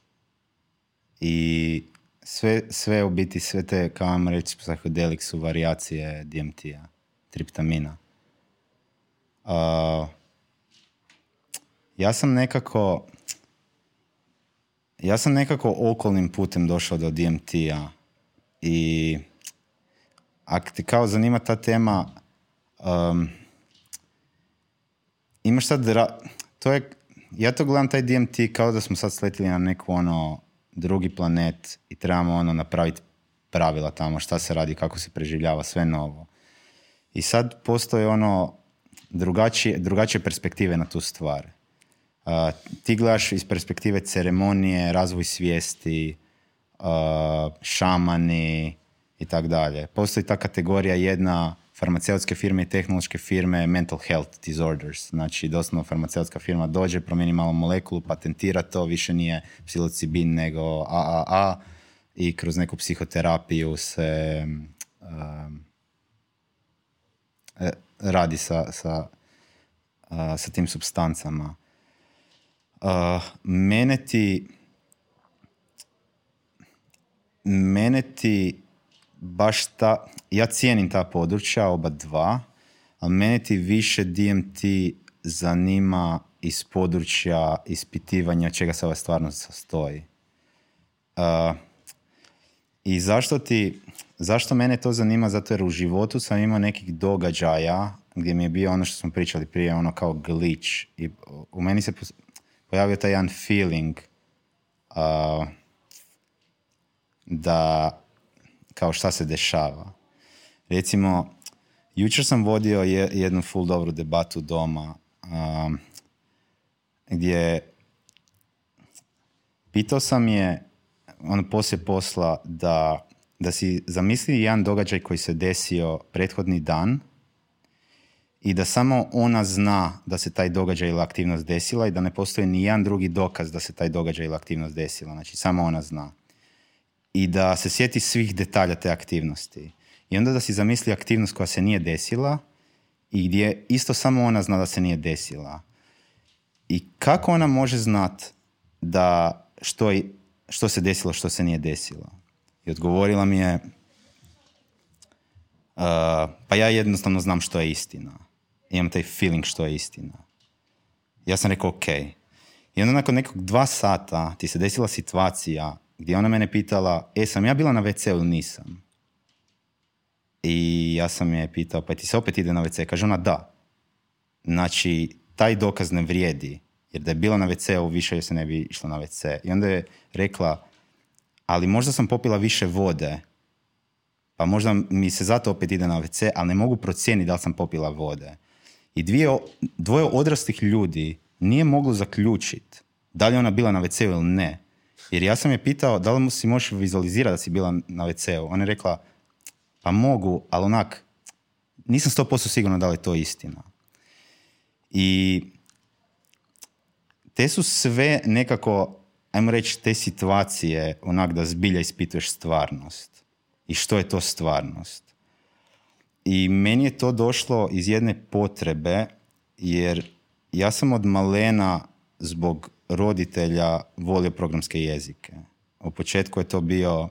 i sve, sve u biti, sve te, kao vam reći, psihodelik su varijacije DMT-a, triptamina. Uh, ja sam nekako, ja sam nekako okolnim putem došao do DMT-a i ako ti kao zanima ta tema, um, imaš sad, ra- to je, ja to gledam taj DMT kao da smo sad sletili na neku ono drugi planet i trebamo ono napraviti pravila tamo, šta se radi, kako se preživljava, sve novo. I sad postoje ono drugačije, drugačije perspektive na tu stvar. Uh, ti gledaš iz perspektive ceremonije, razvoj svijesti, šamani i tak dalje. Postoji ta kategorija jedna farmaceutske firme i tehnološke firme mental health disorders. Znači, doslovno farmaceutska firma dođe, promijeni malo molekulu, patentira to, više nije psilocibin nego AAA i kroz neku psihoterapiju se um, e, radi sa, sa, a, sa tim substancama. Uh, mene ti mene ti baš ta, ja cijenim ta područja, oba dva, ali mene ti više DMT zanima iz područja ispitivanja čega se ova stvarnost sastoji. Uh, I zašto ti, zašto mene to zanima? Zato jer u životu sam imao nekih događaja gdje mi je bio ono što smo pričali prije, ono kao glitch. I u meni se pojavio taj jedan feeling uh, da kao šta se dešava. Recimo, jučer sam vodio je, jednu full dobru debatu doma um, gdje pitao sam je ono poslije posla da, da si zamisli jedan događaj koji se desio prethodni dan i da samo ona zna da se taj događaj ili aktivnost desila i da ne postoji ni jedan drugi dokaz da se taj događaj ili aktivnost desila. Znači, samo ona zna. I da se sjeti svih detalja te aktivnosti. I onda da si zamisli aktivnost koja se nije desila i gdje isto samo ona zna da se nije desila. I kako ona može znat da što, što se desilo, što se nije desilo? I odgovorila mi je, uh, pa ja jednostavno znam što je istina imam taj feeling što je istina. Ja sam rekao ok. I onda nakon nekog dva sata ti se desila situacija gdje ona mene pitala, e, sam ja bila na WC ili nisam? I ja sam je pitao, pa ti se opet ide na WC? Kaže ona, da. Znači, taj dokaz ne vrijedi, jer da je bila na WC-u, više se ne bi išla na WC. I onda je rekla, ali možda sam popila više vode, pa možda mi se zato opet ide na WC, ali ne mogu procijeniti da li sam popila vode. I dvije, dvoje odraslih ljudi nije moglo zaključiti da li je ona bila na WC-u ili ne. Jer ja sam je pitao da li si možeš vizualizirati da si bila na WC-u. Ona je rekla, pa mogu, ali onak, nisam sto posto sigurna da li je to istina. I te su sve nekako, ajmo reći, te situacije onak da zbilja ispituješ stvarnost. I što je to stvarnost. I meni je to došlo iz jedne potrebe, jer ja sam od malena zbog roditelja volio programske jezike. U početku je to bio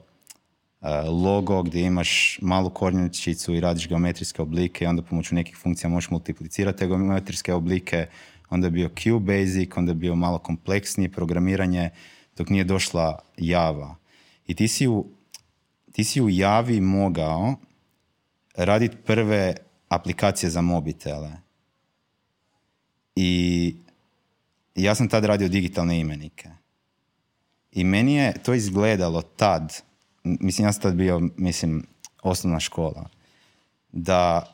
e, logo gdje imaš malu kornjačicu i radiš geometrijske oblike i onda pomoću nekih funkcija možeš multiplicirati geometrijske oblike. Onda je bio QBasic, onda je bio malo kompleksnije programiranje dok nije došla Java. I ti si u, ti si u Javi mogao raditi prve aplikacije za mobitele. I ja sam tad radio digitalne imenike. I meni je to izgledalo tad, mislim ja sam tad bio, mislim, osnovna škola, da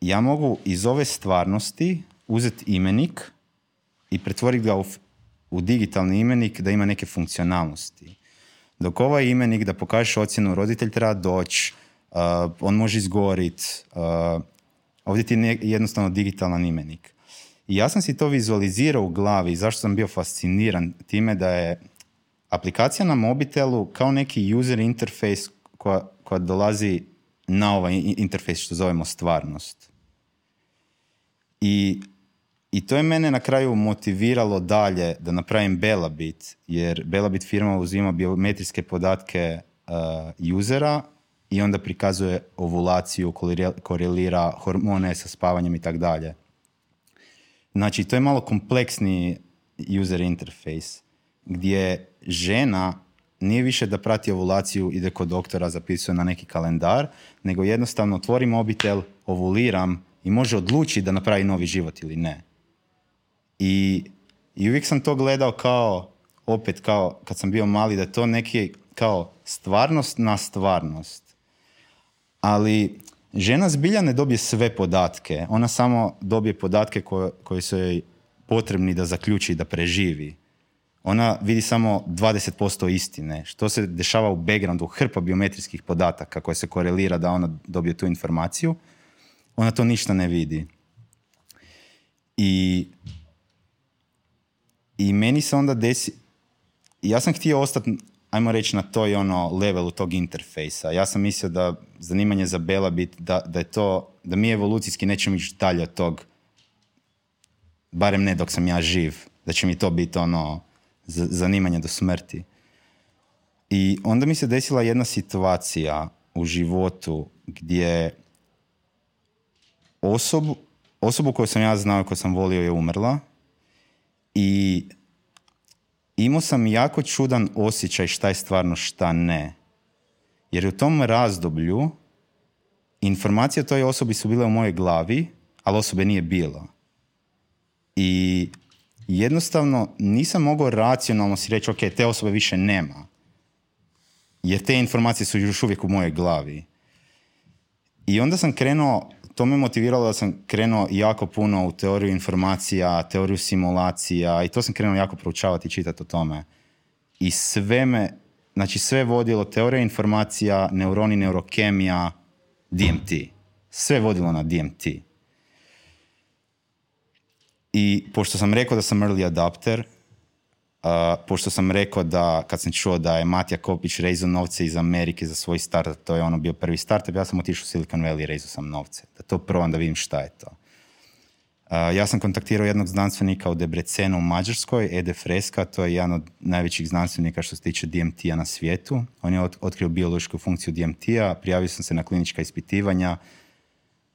ja mogu iz ove stvarnosti uzeti imenik i pretvoriti ga u, u digitalni imenik da ima neke funkcionalnosti. Dok ovaj imenik da pokažeš ocjenu, roditelj treba doći, Uh, on može izgorit, uh, ovdje ti je jednostavno digitalan imenik. I ja sam si to vizualizirao u glavi, zašto sam bio fasciniran time da je aplikacija na mobitelu kao neki user interface koja, koja dolazi na ovaj interfejs što zovemo stvarnost. I, I to je mene na kraju motiviralo dalje da napravim Belabit, jer Belabit firma uzima biometrijske podatke uh, usera i onda prikazuje ovulaciju, korelira hormone sa spavanjem i tako dalje. Znači, to je malo kompleksni user interface, gdje žena nije više da prati ovulaciju, ide kod doktora, zapisuje na neki kalendar, nego jednostavno otvori mobitel, ovuliram i može odlučiti da napravi novi život ili ne. I, I uvijek sam to gledao kao, opet kao kad sam bio mali, da je to neki kao stvarnost na stvarnost ali žena zbilja ne dobije sve podatke. Ona samo dobije podatke koje, koje su joj potrebni da zaključi da preživi. Ona vidi samo 20% istine. Što se dešava u backgroundu, hrpa biometrijskih podataka koje se korelira da ona dobije tu informaciju, ona to ništa ne vidi. I, i meni se onda desi... Ja sam htio ostati ajmo reći na toj ono levelu tog interfejsa. Ja sam mislio da zanimanje za Bela bit, da, da je to, da mi evolucijski nećemo ići dalje od tog, barem ne dok sam ja živ, da će mi to biti ono zanimanje do smrti. I onda mi se desila jedna situacija u životu gdje osobu, osobu koju sam ja znao i koju sam volio je umrla i imao sam jako čudan osjećaj šta je stvarno šta ne. Jer u tom razdoblju informacije o toj osobi su bile u mojoj glavi, ali osobe nije bilo. I jednostavno nisam mogao racionalno si reći, ok, te osobe više nema. jer te informacije su još uvijek u mojoj glavi. I onda sam krenuo, to me motiviralo da sam krenuo jako puno u teoriju informacija, teoriju simulacija i to sam krenuo jako proučavati i čitati o tome. I sve me, znači sve vodilo, teorija informacija, neuroni, neurokemija, DMT. Sve vodilo na DMT. I pošto sam rekao da sam early adapter, pošto sam rekao da, kad sam čuo da je Matija Kopić rezao novce iz Amerike za svoj start, to je ono bio prvi startup, ja sam otišao u Silicon Valley i rezao sam novce. Da to probam da vidim šta je to. Uh, ja sam kontaktirao jednog znanstvenika u Debrecenu u Mađarskoj, Ede Freska, to je jedan od najvećih znanstvenika što se tiče DMT-a na svijetu. On je otkrio biološku funkciju DMT-a, prijavio sam se na klinička ispitivanja,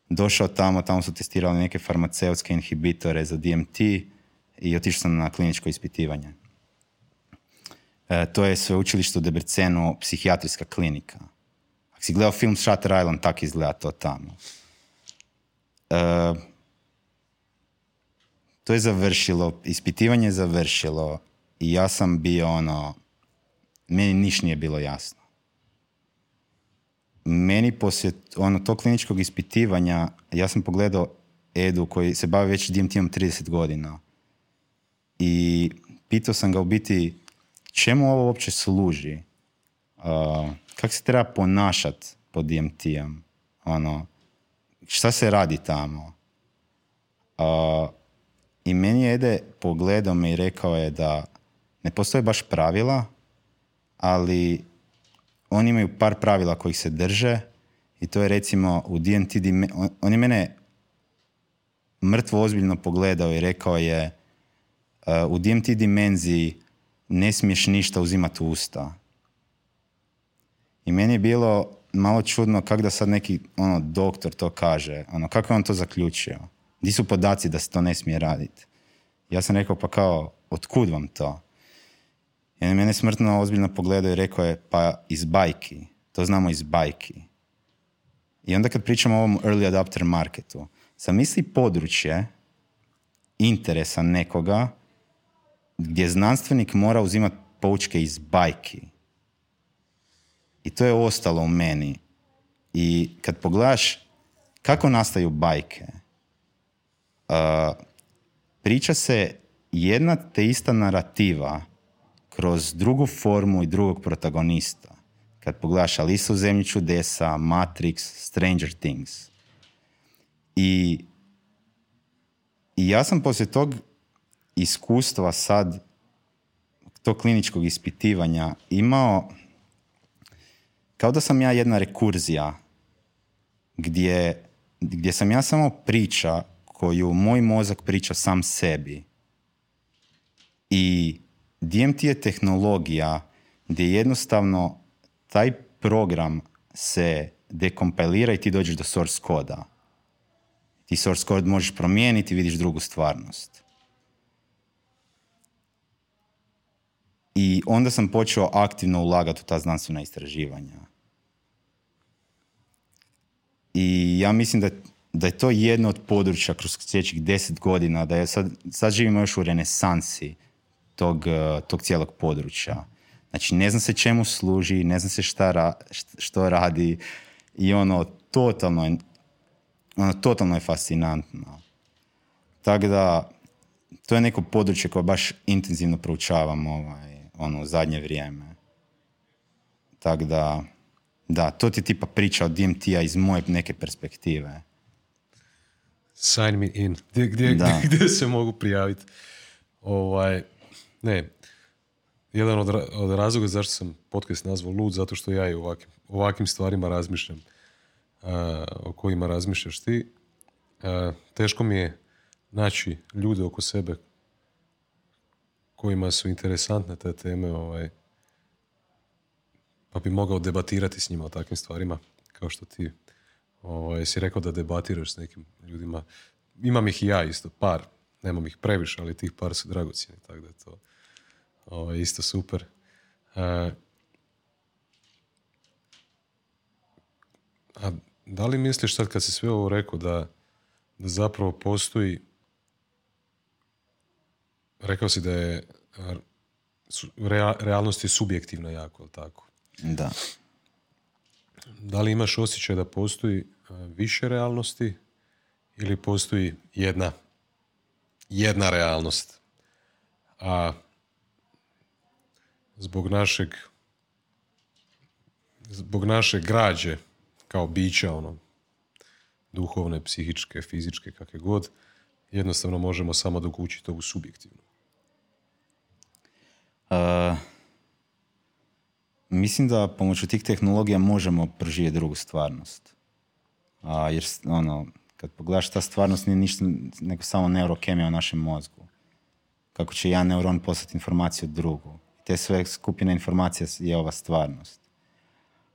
došao tamo, tamo su testirali neke farmaceutske inhibitore za DMT i otišao sam na kliničko ispitivanje. E, to je sveučilište u Debrecenu, psihijatrijska klinika. Ako si gledao film Shutter Island, tako izgleda to tamo. E, to je završilo, ispitivanje je završilo i ja sam bio ono, meni niš nije bilo jasno. Meni poslije ono, tog kliničkog ispitivanja, ja sam pogledao Edu koji se bavi već DMT-om 30 godina. I pitao sam ga u biti čemu ovo uopće služi? Uh, kako se treba ponašat pod DMT-om? Ono, šta se radi tamo? Uh, I meni je Ede pogledao me i rekao je da ne postoje baš pravila, ali oni imaju par pravila kojih se drže i to je recimo u DMT, on, on je mene mrtvo ozbiljno pogledao i rekao je uh, u DMT dimenziji ne smiješ ništa uzimati u usta. I meni je bilo malo čudno kako da sad neki ono, doktor to kaže. Ono, kako je on to zaključio? Di su podaci da se to ne smije raditi? Ja sam rekao, pa kao, otkud vam to? I on mene smrtno ozbiljno pogledao i rekao je, pa iz bajki. To znamo iz bajki. I onda kad pričamo o ovom early adapter marketu, zamisli područje interesa nekoga gdje znanstvenik mora uzimati poučke iz bajki. I to je ostalo u meni. I kad pogledaš kako nastaju bajke, uh, priča se jedna te ista narativa kroz drugu formu i drugog protagonista. Kad pogledaš Alisa u zemlji čudesa, Matrix, Stranger Things. I, I ja sam poslije tog iskustva sad tog kliničkog ispitivanja imao kao da sam ja jedna rekurzija gdje, gdje sam ja samo priča koju moj mozak priča sam sebi. I DMT je tehnologija gdje jednostavno taj program se dekompilira i ti dođeš do source koda. Ti source code možeš promijeniti i vidiš drugu stvarnost. I onda sam počeo aktivno ulagati u ta znanstvena istraživanja. I ja mislim da, da je to jedno od područja kroz sljedećih deset godina, da je sad, sad živimo još u renesansi tog, eh, tog cijelog područja. Znači, ne zna se čemu služi, ne zna se šta ra, što radi i ono, totalno je, ono, totalno je fascinantno. Tako da, to je neko područje koje baš intenzivno proučavam ovaj, ono, u zadnje vrijeme. Tako da, da, to ti tipa priča o DMT-a iz moje neke perspektive. Sign me in. Gdje, gdje, gdje se mogu prijaviti? Ovaj, ne, jedan od, od razloga zašto sam podcast nazvao Lud, zato što ja i ovakvim, ovakvim stvarima razmišljam uh, o kojima razmišljaš ti. Uh, teško mi je naći ljude oko sebe kojima su interesantne te teme, ovaj, pa bi mogao debatirati s njima o takvim stvarima, kao što ti ovaj, si rekao da debatiraš s nekim ljudima. Imam ih i ja isto, par, nemam ih previše, ali tih par su dragocjeni, tako da je to ovaj, isto super. E, a da li misliš sad kad si sve ovo rekao da, da zapravo postoji rekao si da je realnost je subjektivna jako, tako? Da. Da li imaš osjećaj da postoji više realnosti ili postoji jedna, jedna realnost? A zbog našeg zbog naše građe kao bića, ono, duhovne, psihičke, fizičke, kakve god, jednostavno možemo samo dokučiti ovu subjektivnu. Uh, mislim da pomoću tih tehnologija možemo proživjeti drugu stvarnost. A, jer ono, kad pogledaš ta stvarnost nije ništa nego samo neurokemija u našem mozgu. Kako će jedan neuron poslati informaciju drugu. Te sve skupine informacija je ova stvarnost.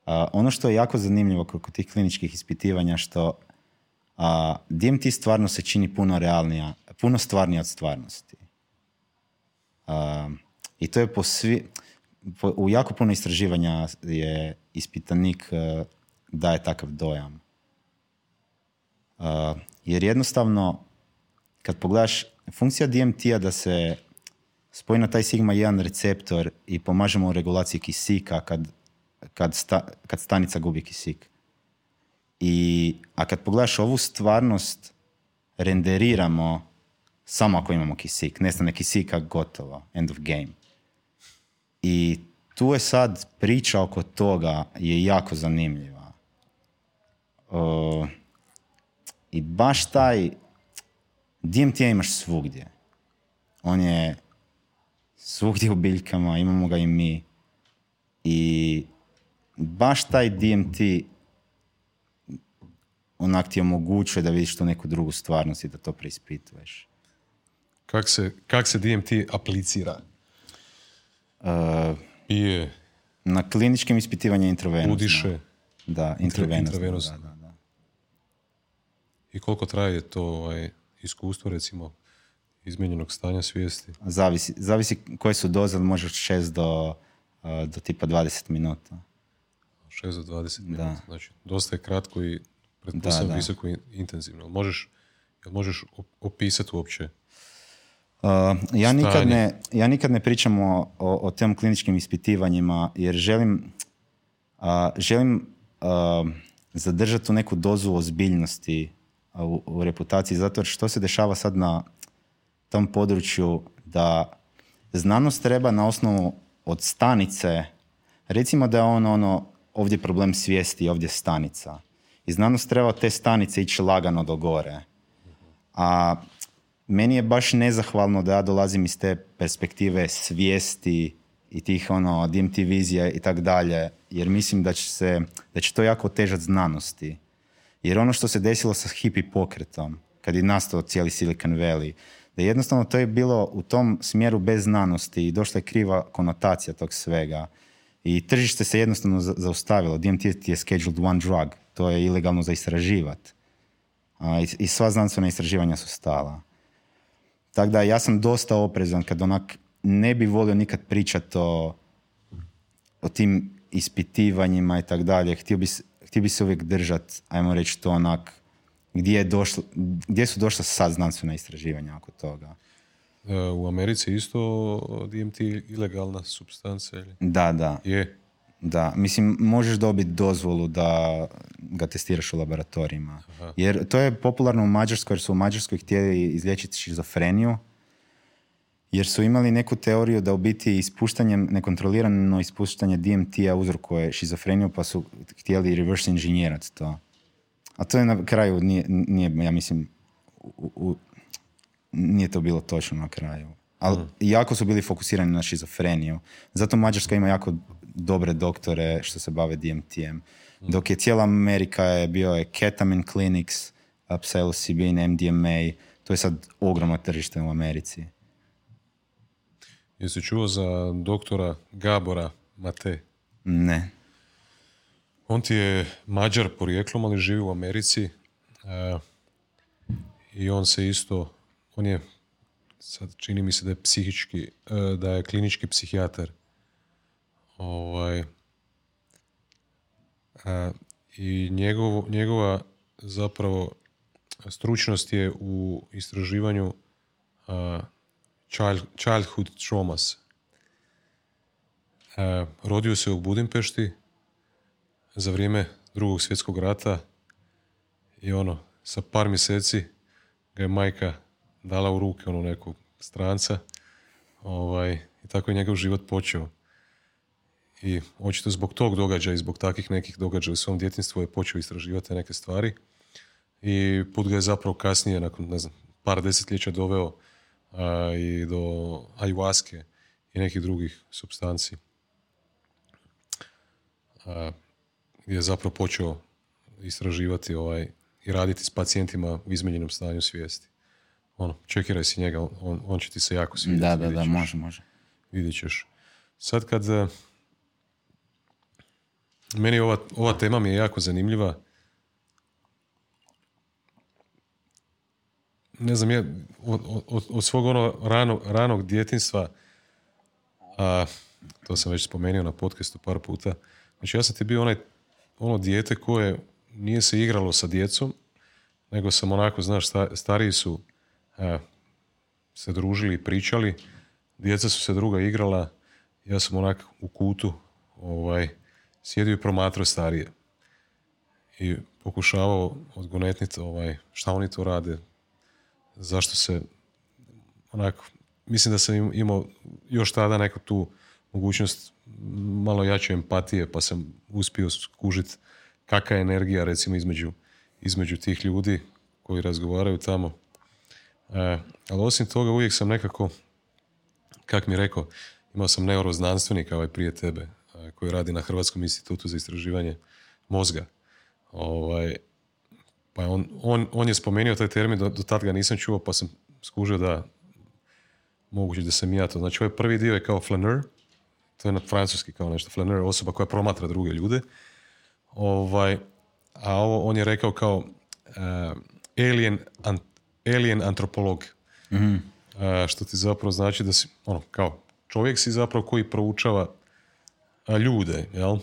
A, ono što je jako zanimljivo kod tih kliničkih ispitivanja što a, DMT stvarno se čini puno realnija, puno stvarnija od stvarnosti. A, I to je po svi, po, u jako puno istraživanja je ispitanik uh, daje takav dojam. Uh, jer jednostavno, kad pogledaš, funkcija DMT-a da se spoji na taj sigma-1 receptor i pomažemo u regulaciji kisika kad, kad, sta, kad stanica gubi kisik. I, a kad pogledaš ovu stvarnost, renderiramo samo ako imamo kisik. Nestane kisika, gotovo. End of game. I tu je sad priča oko toga je jako zanimljiva. Uh, I baš taj DMT imaš svugdje. On je svugdje u biljkama, imamo ga i mi. I baš taj DMT onak ti omogućuje da vidiš tu neku drugu stvarnost i da to preispituješ. Kak se, kak se DMT aplicira? Uh, Pije, na kliničkim ispitivanjima intravenozno. udiše Da, intravenozno. intravenozno. Da, da, da. i koliko traje to ovaj, iskustvo, recimo, izmijenjenog stanja svijesti? Zavisi, zavisi koje su doze, ali može od 6 do, uh, do tipa 20 minuta. 6 do 20 Da. minuta. Znači, dosta je kratko i pretpostavljam visoko intenzivno. Možeš, možeš op- opisati uopće? Uh, ja, nikad ne, ja nikad ne pričam o, o, o tem kliničkim ispitivanjima jer želim, uh, želim uh, zadržati tu neku dozu ozbiljnosti u, u reputaciji zato jer što se dešava sad na tom području da znanost treba na osnovu od stanice, recimo da je on ono, ovdje problem svijesti, ovdje stanica. I znanost treba od te stanice ići lagano do gore. A meni je baš nezahvalno da ja dolazim iz te perspektive svijesti i tih ono DMT vizija i tak dalje, jer mislim da će, se, da će to jako otežati znanosti. Jer ono što se desilo sa hippie pokretom, kad je nastao cijeli Silicon Valley, da jednostavno to je bilo u tom smjeru bez znanosti i došla je kriva konotacija tog svega. I tržište se jednostavno za- zaustavilo. DMT je scheduled one drug. To je ilegalno za istraživati. A, i, I sva znanstvena istraživanja su stala. Tako da ja sam dosta oprezan kad onak ne bi volio nikad pričati o, o tim ispitivanjima i tak dalje. Htio bi, htio bi se uvijek držati, ajmo reći to onak, gdje, je došlo, gdje su došla sad znanstvena istraživanja oko toga. E, U Americi isto DMT ilegalna substanca ili? Da, da, Je. Da. Mislim, možeš dobiti dozvolu da ga testiraš u laboratorijima. Jer to je popularno u Mađarskoj, jer su u Mađarskoj htjeli izliječiti šizofreniju, jer su imali neku teoriju da u biti ispuštanjem, nekontrolirano ispuštanje DMT-a uzrokuje šizofreniju, pa su htjeli reverse inženjerati to. A to je na kraju, nije, nije ja mislim, u, u- nije to bilo točno na kraju. Ali jako su bili fokusirani na šizofreniju. Zato Mađarska ima jako dobre doktore što se bave DMT-em. Dok je cijela Amerika je bio je ketamine clinics, psilocybin, MDMA, to je sad ogromno tržište u Americi. Jesi čuo za doktora Gabora Mate? Ne. On ti je Mađar porijeklom, ali živi u Americi. E, I on se isto, on je, sad čini mi se da je psihički, e, da je klinički psihijatar. Ovaj, e, I njegov, njegova zapravo stručnost je u istraživanju a, child, childhood traumas. E, rodio se u Budimpešti za vrijeme drugog svjetskog rata i ono, sa par mjeseci ga je majka dala u ruke ono nekog stranca ovaj, i tako je njegov život počeo. I očito zbog tog događaja i zbog takvih nekih događaja u svom djetinstvu je počeo istraživati neke stvari i put ga je zapravo kasnije, nakon ne znam, par desetljeća doveo i do ayahuaske i nekih drugih substanci. A, je zapravo počeo istraživati ovaj, i raditi s pacijentima u izmenjenom stanju svijesti. Ono, čekiraj si njega, on, on će ti se jako svidjeti. Da, da, da, može, može. Vidjet ćeš. Sad kad... Meni ova, ova tema mi je jako zanimljiva. Ne znam, je, od, od, od svog ono rano, ranog djetinstva, a, to sam već spomenuo na podcastu par puta, znači ja sam ti bio onaj, ono dijete koje nije se igralo sa djecom, nego sam onako, znaš, stariji su e, se družili i pričali, djeca su se druga igrala, ja sam onak u kutu ovaj, sjedio i promatrao starije. I pokušavao odgonetniti ovaj, šta oni to rade, zašto se onako, mislim da sam imao još tada neku tu mogućnost malo jače empatije, pa sam uspio skužiti kakva je energija recimo između, između tih ljudi koji razgovaraju tamo. E, ali osim toga uvijek sam nekako, kak mi rekao, imao sam neuroznanstvenika ovaj prije tebe koji radi na Hrvatskom institutu za istraživanje mozga. Ovaj, pa on, on, on je spomenuo taj termin, do, do tad ga nisam čuo, pa sam skužio da moguće da sam ja to. Znači ovaj prvi dio je kao flaneur, to je na francuski kao nešto, flaneur, osoba koja promatra druge ljude. Ovaj, a ovo on je rekao kao uh, alien, alien antropolog. mm što ti zapravo znači da si, ono, kao čovjek si zapravo koji proučava ljude, jel?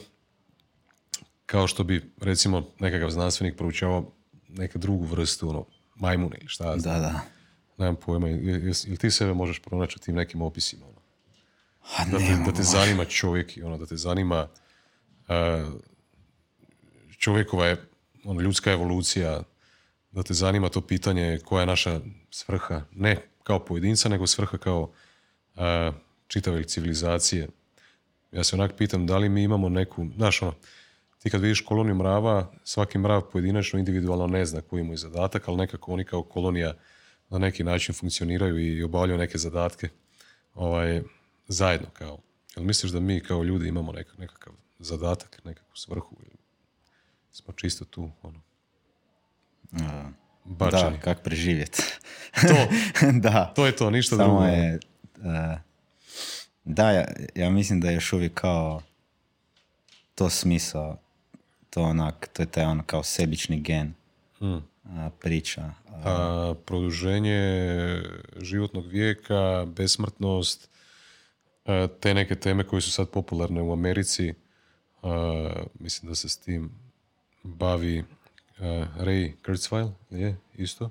Kao što bi, recimo, nekakav znanstvenik proučavao neku drugu vrstu, ono, majmune ili šta Da, da. Nemam pojma, ili ti sebe možeš pronaći u tim nekim opisima, ono? da, te, da te zanima čovjek i ono, da te zanima čovjekova je ono, ljudska evolucija, da te zanima to pitanje koja je naša svrha, ne kao pojedinca, nego svrha kao uh, čitave civilizacije. Ja se onak pitam da li mi imamo neku, znaš ono, ti kad vidiš koloniju mrava, svaki mrav pojedinačno, individualno ne zna koji mu je zadatak, ali nekako oni kao kolonija na neki način funkcioniraju i obavljaju neke zadatke ovaj, zajedno kao. Jel misliš da mi kao ljudi imamo nekakav zadatak, nekakvu svrhu ili smo čisto tu, ono, Da, kak preživjeti. to, da. to je to, ništa Samo drugo. Je, da, ja, ja, mislim da je još uvijek kao to smisao, to onak, to je taj ono kao sebični gen hmm. priča. A, produženje životnog vijeka, besmrtnost, te neke teme koje su sad popularne u Americi, mislim da se s tim bavi Ray Kurzweil, je isto?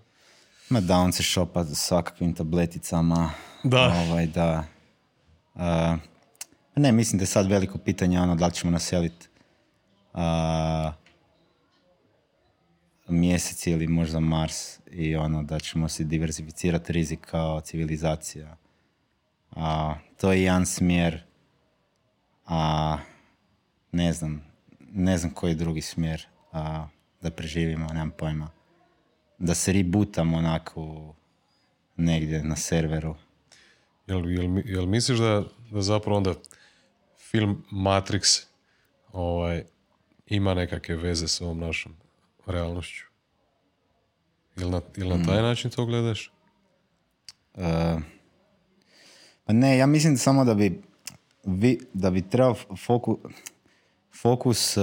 Ma da, on se šopa svakakvim tableticama. Da. Ovaj, da. Uh, ne, mislim da je sad veliko pitanje ono da li ćemo naseliti uh, mjesec ili možda Mars i ono da ćemo se diversificirati rizik kao civilizacija. A, to je jedan smjer, a ne znam, ne znam koji drugi smjer a, da preživimo, nemam pojma. Da se rebootam onako negdje na serveru. Jel, jel, jel misliš da, da zapravo onda film Matrix ovaj, ima nekakve veze s ovom našom realnošću? Jel na, jel na taj mm. način to gledaš? Uh, pa ne, ja mislim samo da bi, vi, da bi trebao fokus, fokus uh,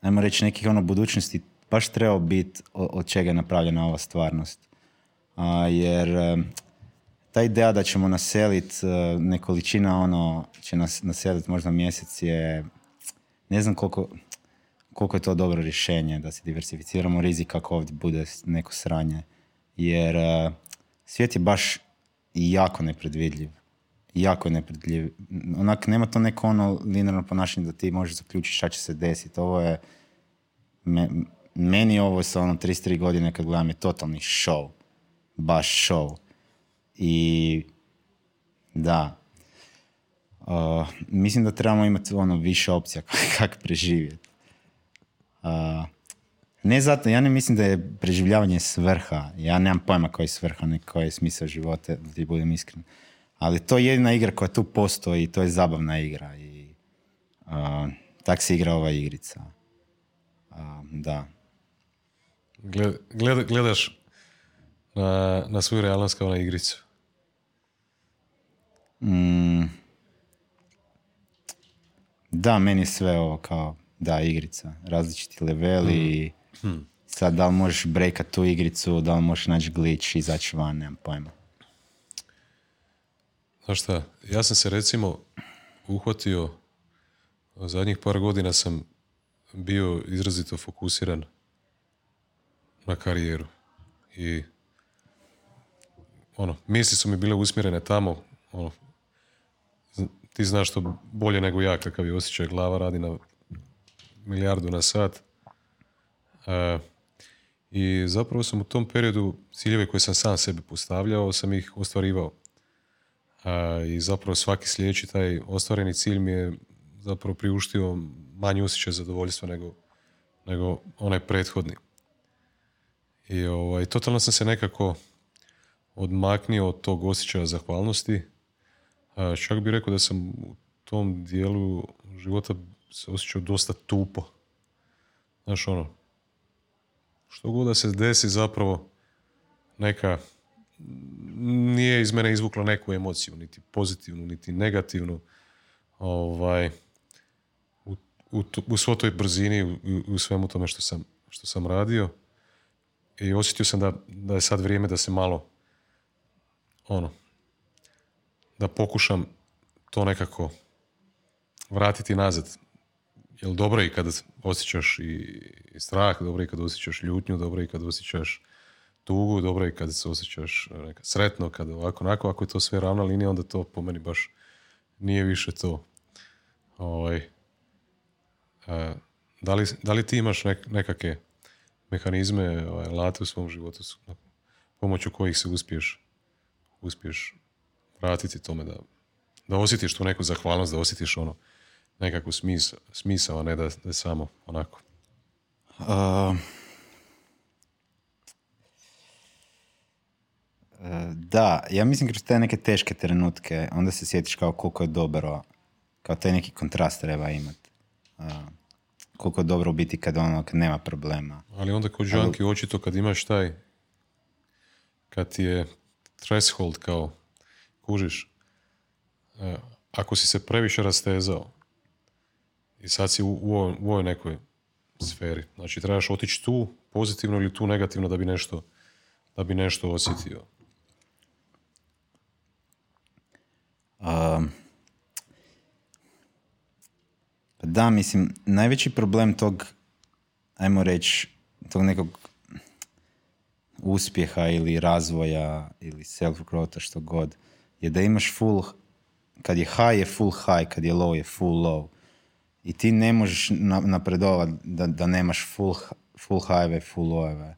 ajmo reći, nekih ono budućnosti baš trebao biti od čega je napravljena ova stvarnost. A, jer ta ideja da ćemo naseliti, e, nekoličina ono, će nas naseliti možda mjesec je, ne znam koliko, koliko je to dobro rješenje da se diversificiramo rizik ako ovdje bude neko sranje. Jer e, svijet je baš jako nepredvidljiv. jako je nepredljiv. Onak, nema to neko ono linearno ponašanje da ti možeš zaključiti šta će se desiti. Ovo je, meni ovo sa ono 33 godine kad gledam je totalni show. Baš show. I da, uh, mislim da trebamo imati ono više opcija kako preživjeti. Uh, ne zato, ja ne mislim da je preživljavanje svrha. Ja nemam pojma koji je svrha, ne koji je smisao života, da ti budem iskren. Ali to je jedina igra koja tu postoji i to je zabavna igra. I uh, tak se igra ova igrica. Uh, da. Gled, gledaš na, na svoju realnost kao na igricu? Mm, da, meni je sve ovo kao, da, igrica. Različiti leveli, Hmm. Sad da li možeš breakat tu igricu, da li možeš naći glitch, izaći van, nemam pojma. Znaš šta, ja sam se recimo uhvatio, zadnjih par godina sam bio izrazito fokusiran na karijeru. I ono, misli su mi bile usmjerene tamo, ono, ti znaš to bolje nego ja kakav je osjećaj glava radi na milijardu na sat E, I zapravo sam u tom periodu ciljeve koje sam sam sebi postavljao, sam ih ostvarivao. E, I zapravo svaki sljedeći taj ostvareni cilj mi je zapravo priuštio manji osjećaj zadovoljstva nego, nego onaj prethodni. I ovaj, totalno sam se nekako odmaknio od tog osjećaja zahvalnosti. Čak bih rekao da sam u tom dijelu života se osjećao dosta tupo. Znaš ono, što god da se desi zapravo neka nije iz mene izvukla neku emociju, niti pozitivnu, niti negativnu. Ovaj, u, u, u svoj toj brzini, u, u, svemu tome što sam, što sam radio. I osjetio sam da, da je sad vrijeme da se malo ono, da pokušam to nekako vratiti nazad. Jel dobro i kad osjećaš i strah, dobro i kad osjećaš ljutnju, dobro i kad osjećaš tugu, dobro i kad se osjećaš neka, sretno, kad ovako, onako, ako je to sve ravna linija, onda to po meni baš nije više to. Ovaj, a, da, li, da li ti imaš nek, nekakve mehanizme, ovaj, alate u svom životu pomoću kojih se uspiješ, uspiješ vratiti tome da, da osjetiš tu neku zahvalnost, da osjetiš ono nekakvu smisao, smisao a ne da, da je samo onako. Uh, da, ja mislim kroz te neke teške trenutke, onda se sjetiš kao koliko je dobro, kao taj neki kontrast treba imati. Uh, koliko je dobro biti kad ono, kad nema problema. Ali onda kod žanki očito kad imaš taj, kad ti je threshold kao, kužiš, uh, ako si se previše rastezao i sad si u, u, u ovoj nekoj sferi. Znači, trebaš otići tu pozitivno ili tu negativno da bi nešto, da bi nešto osjetio. Um, da, mislim, najveći problem tog, ajmo reći, tog nekog uspjeha ili razvoja ili self-growtha, što god, je da imaš full, kad je high je full high, kad je low je full low i ti ne možeš napredovati da, da nemaš full, full highway, full loweve.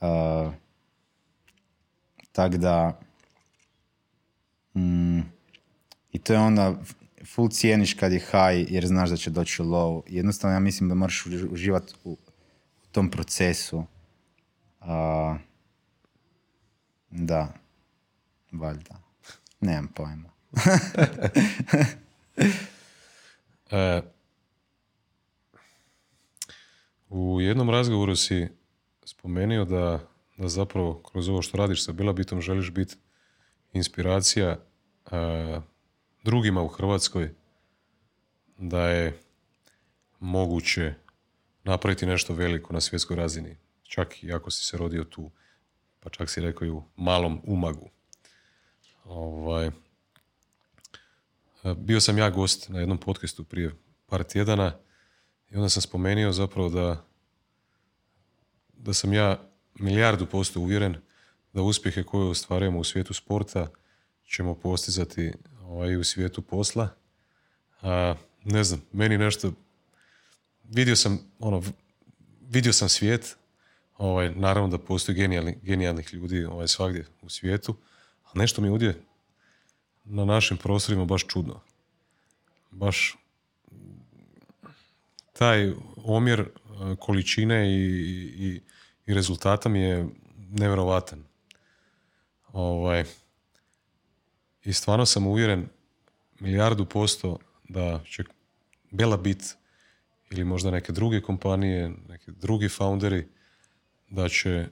Uh, tak da mm, i to je onda full cijeniš kad je high jer znaš da će doći low. Jednostavno ja mislim da moraš uživati u, u tom procesu. Uh, da, valjda. Nemam pojma. E, u jednom razgovoru si spomenuo da, da zapravo kroz ovo što radiš sa Bilabitom želiš biti inspiracija e, drugima u Hrvatskoj da je moguće napraviti nešto veliko na svjetskoj razini. Čak i ako si se rodio tu, pa čak si rekao i u malom umagu. Ovaj, bio sam ja gost na jednom podcastu prije par tjedana i onda sam spomenuo zapravo da, da sam ja milijardu posto uvjeren da uspjehe koje ostvarujemo u svijetu sporta ćemo postizati ovaj, u svijetu posla. A, ne znam, meni nešto... Vidio sam, ono, vidio sam svijet, ovaj, naravno da postoji genijalni, genijalnih ljudi ovaj, svagdje u svijetu, ali nešto mi je ovdje na našim prostorima baš čudno. Baš taj omjer e, količine i, i, i rezultata mi je nevjerovatan. Ovaj, I stvarno sam uvjeren milijardu posto da će Bela bit ili možda neke druge kompanije, neki drugi founderi, da će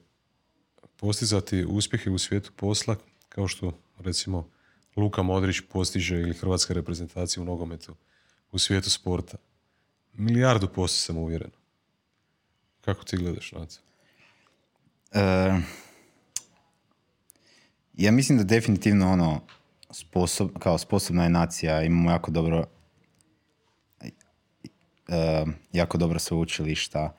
postizati uspjehe u svijetu posla kao što recimo Luka Modrić postiže ili hrvatska reprezentacija u nogometu u svijetu sporta. Milijardu posto sam uvjeren. Kako ti gledaš na to? E, ja mislim da definitivno ono sposob, kao sposobna je nacija, imamo jako dobro e, jako dobro sveučilišta.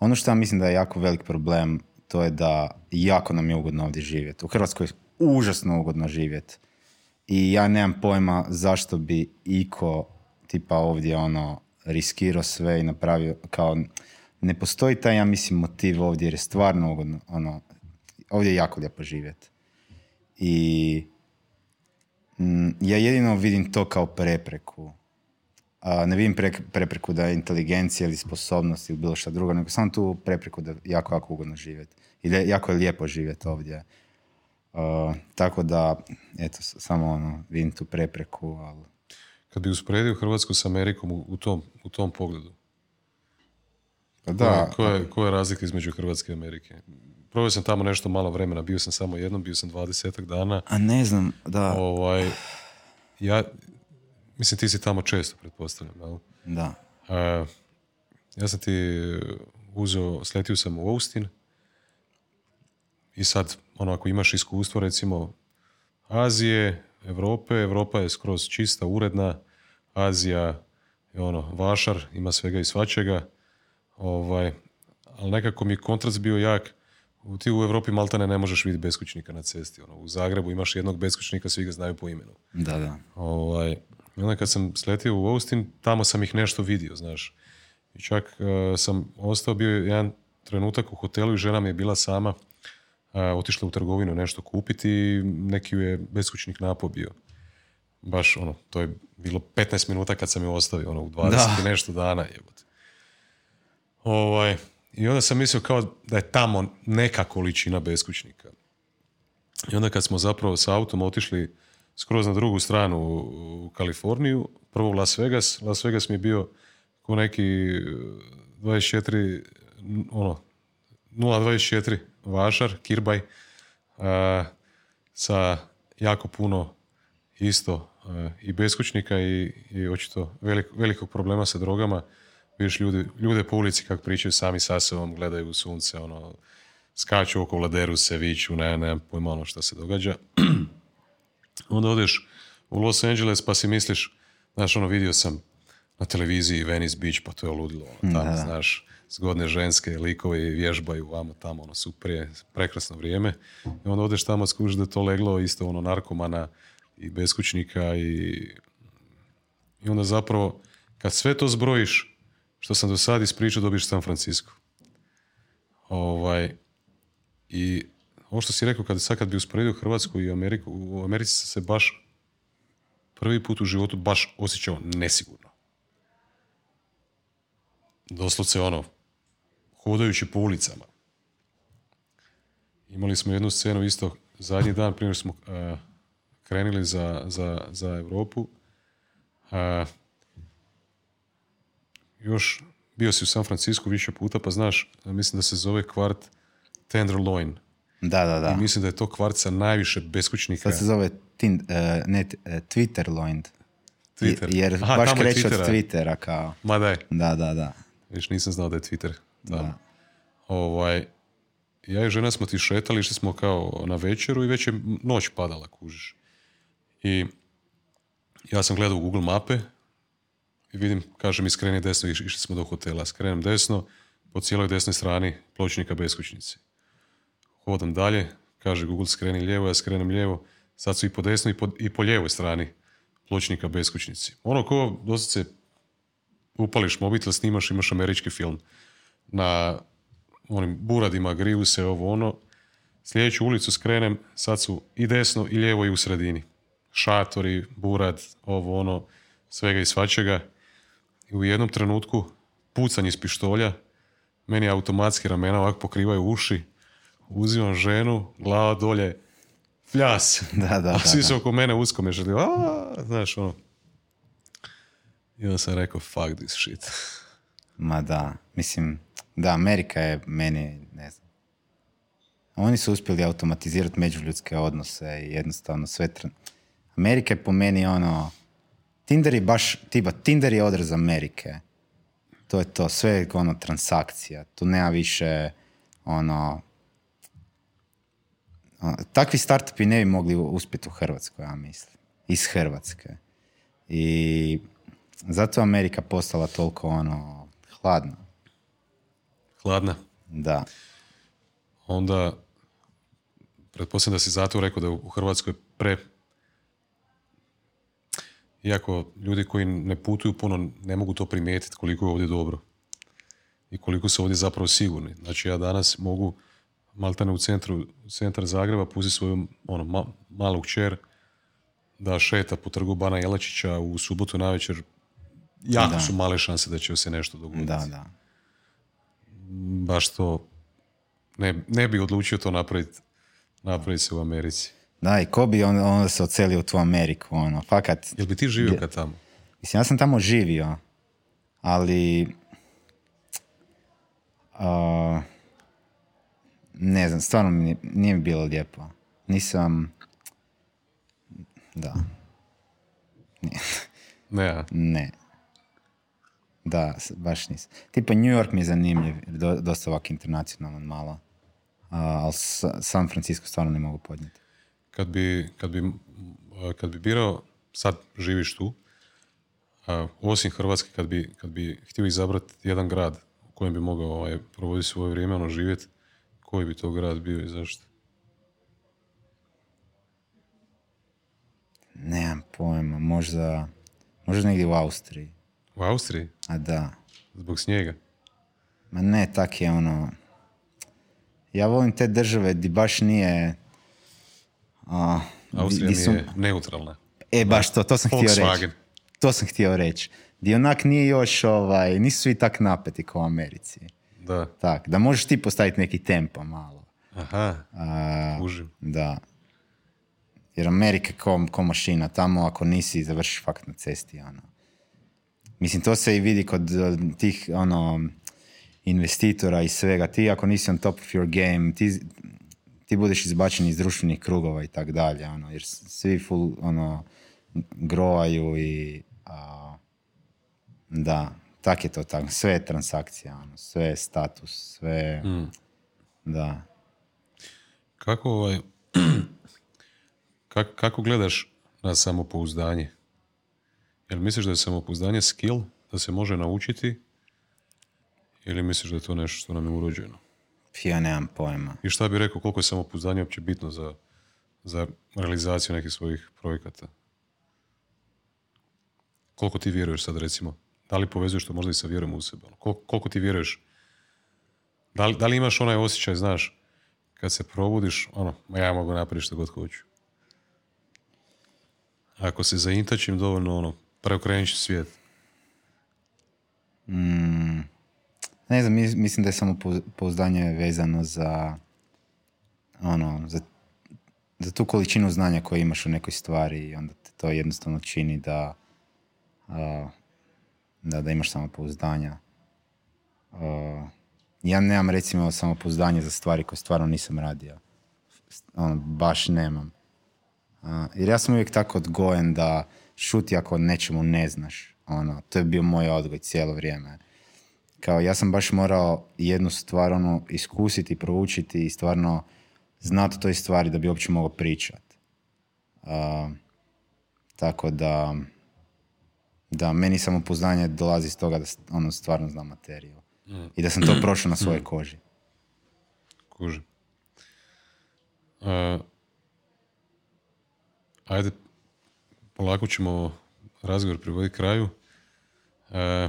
Ono što ja mislim da je jako velik problem, to je da jako nam je ugodno ovdje živjeti. U Hrvatskoj užasno ugodno živjeti. I ja nemam pojma zašto bi iko tipa ovdje ono riskirao sve i napravio kao ne postoji taj ja mislim motiv ovdje jer je stvarno ugodno ono ovdje je jako lijepo živjeti. I mm, ja jedino vidim to kao prepreku. A, ne vidim prepreku da je inteligencija ili sposobnost ili bilo šta drugo, nego samo tu prepreku da jako, jako ugodno živjeti. I da jako je lijepo živjeti ovdje. Tako da, eto, samo ono, vidim tu prepreku, ali... Kad bi usporedio Hrvatsku s Amerikom u, tom, u tom pogledu, pa da. Koja, je, koja je razlika između Hrvatske i Amerike? Provio sam tamo nešto malo vremena, bio sam samo jednom, bio sam dvadesetak dana. A ne znam, da. Ovaj, ja, mislim ti si tamo često, pretpostavljam, jel? Da. ja sam ti uzeo, sletio sam u Austin i sad, ono, ako imaš iskustvo, recimo, Azije, Europe, Europa je skroz čista, uredna, Azija je ono, vašar, ima svega i svačega, ovaj, ali nekako mi je kontrast bio jak, ti u Europi maltane ne možeš vidjeti beskućnika na cesti. Ono, u Zagrebu imaš jednog beskućnika, svi ga znaju po imenu. Da, da. Ovaj, I onda kad sam sletio u Austin, tamo sam ih nešto vidio, znaš. I čak uh, sam ostao bio jedan trenutak u hotelu i žena mi je bila sama, otišla u trgovinu nešto kupiti i neki ju je beskućnik napobio. Baš ono, to je bilo 15 minuta kad sam ju ostavio, ono, u 20 da. i nešto dana jebote. Ovaj, i onda sam mislio kao da je tamo neka količina beskućnika. I onda kad smo zapravo sa autom otišli skroz na drugu stranu u Kaliforniju, prvo u Las Vegas, Las Vegas mi je bio ko neki 24, ono, 0.24 vašar, kirbaj, sa jako puno isto i beskućnika i, i očito velikog problema sa drogama. Vidiš ljude, ljude po ulici kako pričaju sami sa sobom, gledaju u sunce, ono, skaču oko vladeru se, viću, ne, ne, pojma ono što se događa. Onda odeš u Los Angeles pa si misliš, znaš, ono, vidio sam na televiziji Venice Beach, pa to je ludilo, ono, tamo, znaš, zgodne ženske likove i vježbaju vamo tamo, ono, super prekrasno vrijeme. I onda odeš tamo, skužiš da to leglo isto, ono, narkomana i beskućnika i, i onda zapravo, kad sve to zbrojiš, što sam do sad ispričao dobiš San Francisco. Ovaj, I ovo što si rekao, kad, sad kad bi usporedio Hrvatsku i Ameriku, u Americi se baš prvi put u životu baš osjećao nesigurno. Doslovce ono, hodajući po ulicama. Imali smo jednu scenu isto zadnji dan prije smo uh, krenuli za, za, za Europu. Uh, još bio si u San Francisco više puta, pa znaš, mislim da se zove kvart Tenderloin. Da, da, da. I mislim da je to kvart sa najviše beskućnika. Sad se zove tin, uh, ne, uh, Twitterloin. Twitter. Jer Aha, baš kreće od Twittera kao. Ma daj. Da, da, da. Viš, nisam znao da je Twitter. Da. Ovaj, ja i žena smo ti šetali, išli smo kao na večeru i već je noć padala, kužiš. I ja sam gledao u Google mape i vidim, kaže mi skreni desno, išli smo do hotela, skrenem desno, po cijeloj desnoj strani pločnika beskućnici. Hodam dalje, kaže Google skreni lijevo, ja skrenem lijevo, sad su i po desnoj i po, i po lijevoj strani pločnika beskućnici. Ono ko doslovce upališ mobitel, snimaš, imaš američki film. Na onim buradima griju se ovo ono. Sljedeću ulicu skrenem, sad su i desno i lijevo i u sredini. Šatori, burad, ovo ono, svega i svačega. I u jednom trenutku pucanje iz pištolja, meni automatski ramena ovako pokrivaju uši, uzimam ženu, glava dolje, pljas. Da, da, A svi su oko mene usko me želi, "A", znaš ono. I onda sam rekao, fuck this shit. Ma da, mislim, da, Amerika je meni, ne znam. Oni su uspjeli automatizirati međuljudske odnose i jednostavno sve... tran- Amerika je po meni ono... Tinder je baš, tipa, Tinder je odraz Amerike. To je to, sve je ono transakcija. Tu nema više ono... ono, Takvi startupi ne bi mogli uspjeti u Hrvatskoj, ja mislim. Iz Hrvatske. I zato je Amerika postala toliko ono hladna. Hladna. Da. Onda, pretpostavljam da si zato rekao da je u Hrvatskoj pre... Iako ljudi koji ne putuju puno ne mogu to primijetiti koliko je ovdje dobro. I koliko su ovdje zapravo sigurni. Znači ja danas mogu maltene u centru, centar Zagreba pustiti svoju ono, ma, malu kćer da šeta po trgu Bana Jelačića u subotu navečer. Jako Da. su male šanse da će se nešto dogoditi. Da, da. Baš to ne, ne bi odlučio to napraviti napraviti se u Americi. Da, i ko bi on- onda se ocelio u tu Ameriku, ono, fakat. Jel bi ti živio kad tamo? Mislim, ja sam tamo živio, ali... a, ne znam, stvarno mi nije, mi bilo lijepo. Nisam... Da, Ne, ne. Da, baš nisam. Tipa New York mi je zanimljiv, do, dosta ovak internacionalan malo. A, ali Sa- San Francisco stvarno ne mogu podnijeti. kad bi, kad bi, kad bi birao, sad živiš tu, a, osim Hrvatske, kad bi, kad bi htio izabrati jedan grad u kojem bi mogao ovaj, provoditi svoje vrijeme, ono živjeti, koji bi to grad bio i zašto? Nemam pojma, možda, možda negdje u Austriji. U Austriji? A da, Zbog snijega? ma ne, tak je ono... Ja volim te države di baš nije... A, Austrija di su- nije neutralna. E, baš to, to sam htio reći. To sam htio reći. Di onak nije još, ovaj, nisu svi tak napeti kao u Americi. Da. Tak, da možeš ti postaviti neki tempo malo. Aha, A, kužim. da. Jer Amerika ko mašina, tamo ako nisi završiš fakt na cesti, ono. Mislim, to se i vidi kod eh, tih, ono, investitora i svega. Ti ako nisi on top of your game, ti, ti budeš izbačen iz društvenih krugova i tak dalje, ono, jer svi full, ono, growaju i, a, da, tak je to tako. Sve je transakcija, ono, sve je status, sve Mm. da. Kako, ovaj, kako gledaš na samopouzdanje? Jel misliš da je samopouzdanje skill, da se može naučiti? Ili misliš da je to nešto što nam je urođeno? Ja nemam pojma. I šta bi rekao, koliko je samopouzdanje uopće bitno za, za realizaciju nekih svojih projekata? Koliko ti vjeruješ sad, recimo? Da li povezuješ to možda i sa vjerom u sebe? Koliko, koliko ti vjeruješ? Da li, da li imaš onaj osjećaj, znaš, kad se probudiš, ono, ja mogu napraviti što god hoću. Ako se zaintačim dovoljno, ono, preokrenut svijet. Ne znam, mis- mislim da je samo pou- pouzdanje vezano za ono, za, za tu količinu znanja koju imaš u nekoj stvari i onda te to jednostavno čini da a, da, da imaš samopouzdanja. A, ja nemam recimo samopouzdanje za stvari koje stvarno nisam radio. Ono, baš nemam. A, jer ja sam uvijek tako odgojen da šuti ako nečemu ne znaš. Ono, to je bio moj odgoj cijelo vrijeme kao ja sam baš morao jednu stvar ono iskusiti, proučiti i stvarno znati o toj stvari da bi uopće mogao pričat. A, tako da da meni samopouzdanje dolazi iz toga da ono stvarno znam materiju. I da sam to prošao na svojoj koži. Kužim. Uh, ajde, polako ćemo razgovor privoditi kraju. E,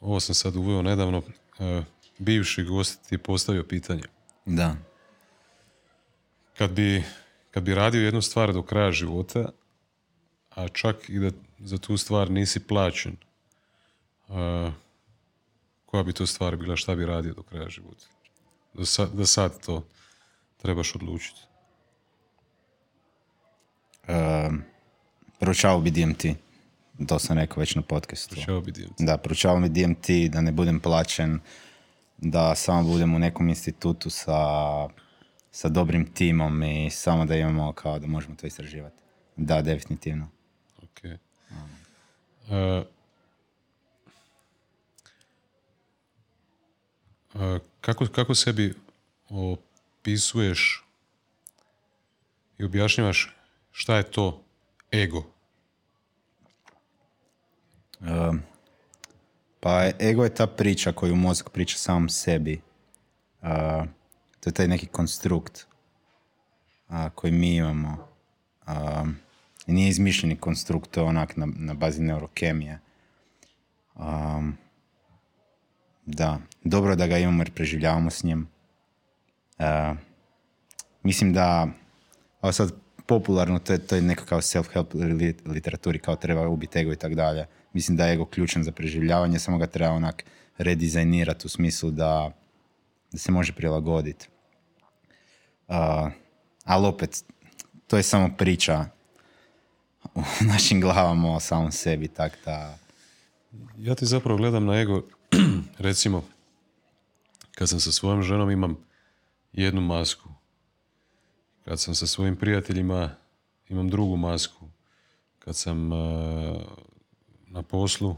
ovo sam sad uveo nedavno. E, bivši gost ti je postavio pitanje. Da. Kad bi, kad bi radio jednu stvar do kraja života, a čak i da za tu stvar nisi plaćen, e, koja bi to stvar bila, šta bi radio do kraja života? Da sad, da sad to trebaš odlučiti. Um, proučavao bi DMT. To sam rekao već na podcastu. Čeo bi DMT. Da, proučavao mi DMT, da ne budem plaćen, da samo budem u nekom institutu sa, sa dobrim timom i samo da imamo kao da možemo to istraživati. Da, definitivno. Ok. E, e, kako, kako sebi opisuješ i objašnjavaš šta je to ego? Um, pa ego je ta priča koju mozak priča sam sebi. Uh, to je taj neki konstrukt uh, koji mi imamo. Um, nije izmišljeni konstrukt, to je onak na, na bazi neurokemije. Um, da, dobro da ga imamo jer preživljavamo s njim. Uh, mislim da, ovo sad popularno, to je, to je nekakav self-help li- literaturi, kao treba ubiti ego i tako dalje. Mislim da je ego ključan za preživljavanje, samo ga treba onak redizajnirati u smislu da, da se može prilagoditi. Uh, ali opet, to je samo priča u našim glavama o samom sebi, tak da... Ja ti zapravo gledam na ego, recimo, kad sam sa svojom ženom imam jednu masku. Kad sam sa svojim prijateljima imam drugu masku. Kad sam eh, na poslu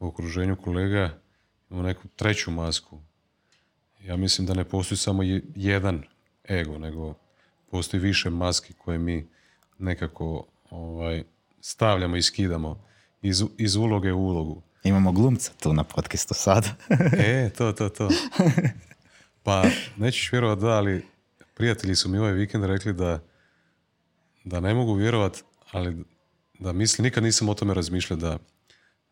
u okruženju kolega imam neku treću masku. Ja mislim da ne postoji samo je- jedan ego, nego postoji više maski koje mi nekako ovaj, stavljamo i skidamo iz, iz uloge u ulogu. Imamo glumca tu na podcastu sada. E, to, to, to. Pa, nećeš vjerovat da, ali prijatelji su mi ovaj vikend rekli da, da ne mogu vjerovat, ali da mislim, nikad nisam o tome razmišljao da,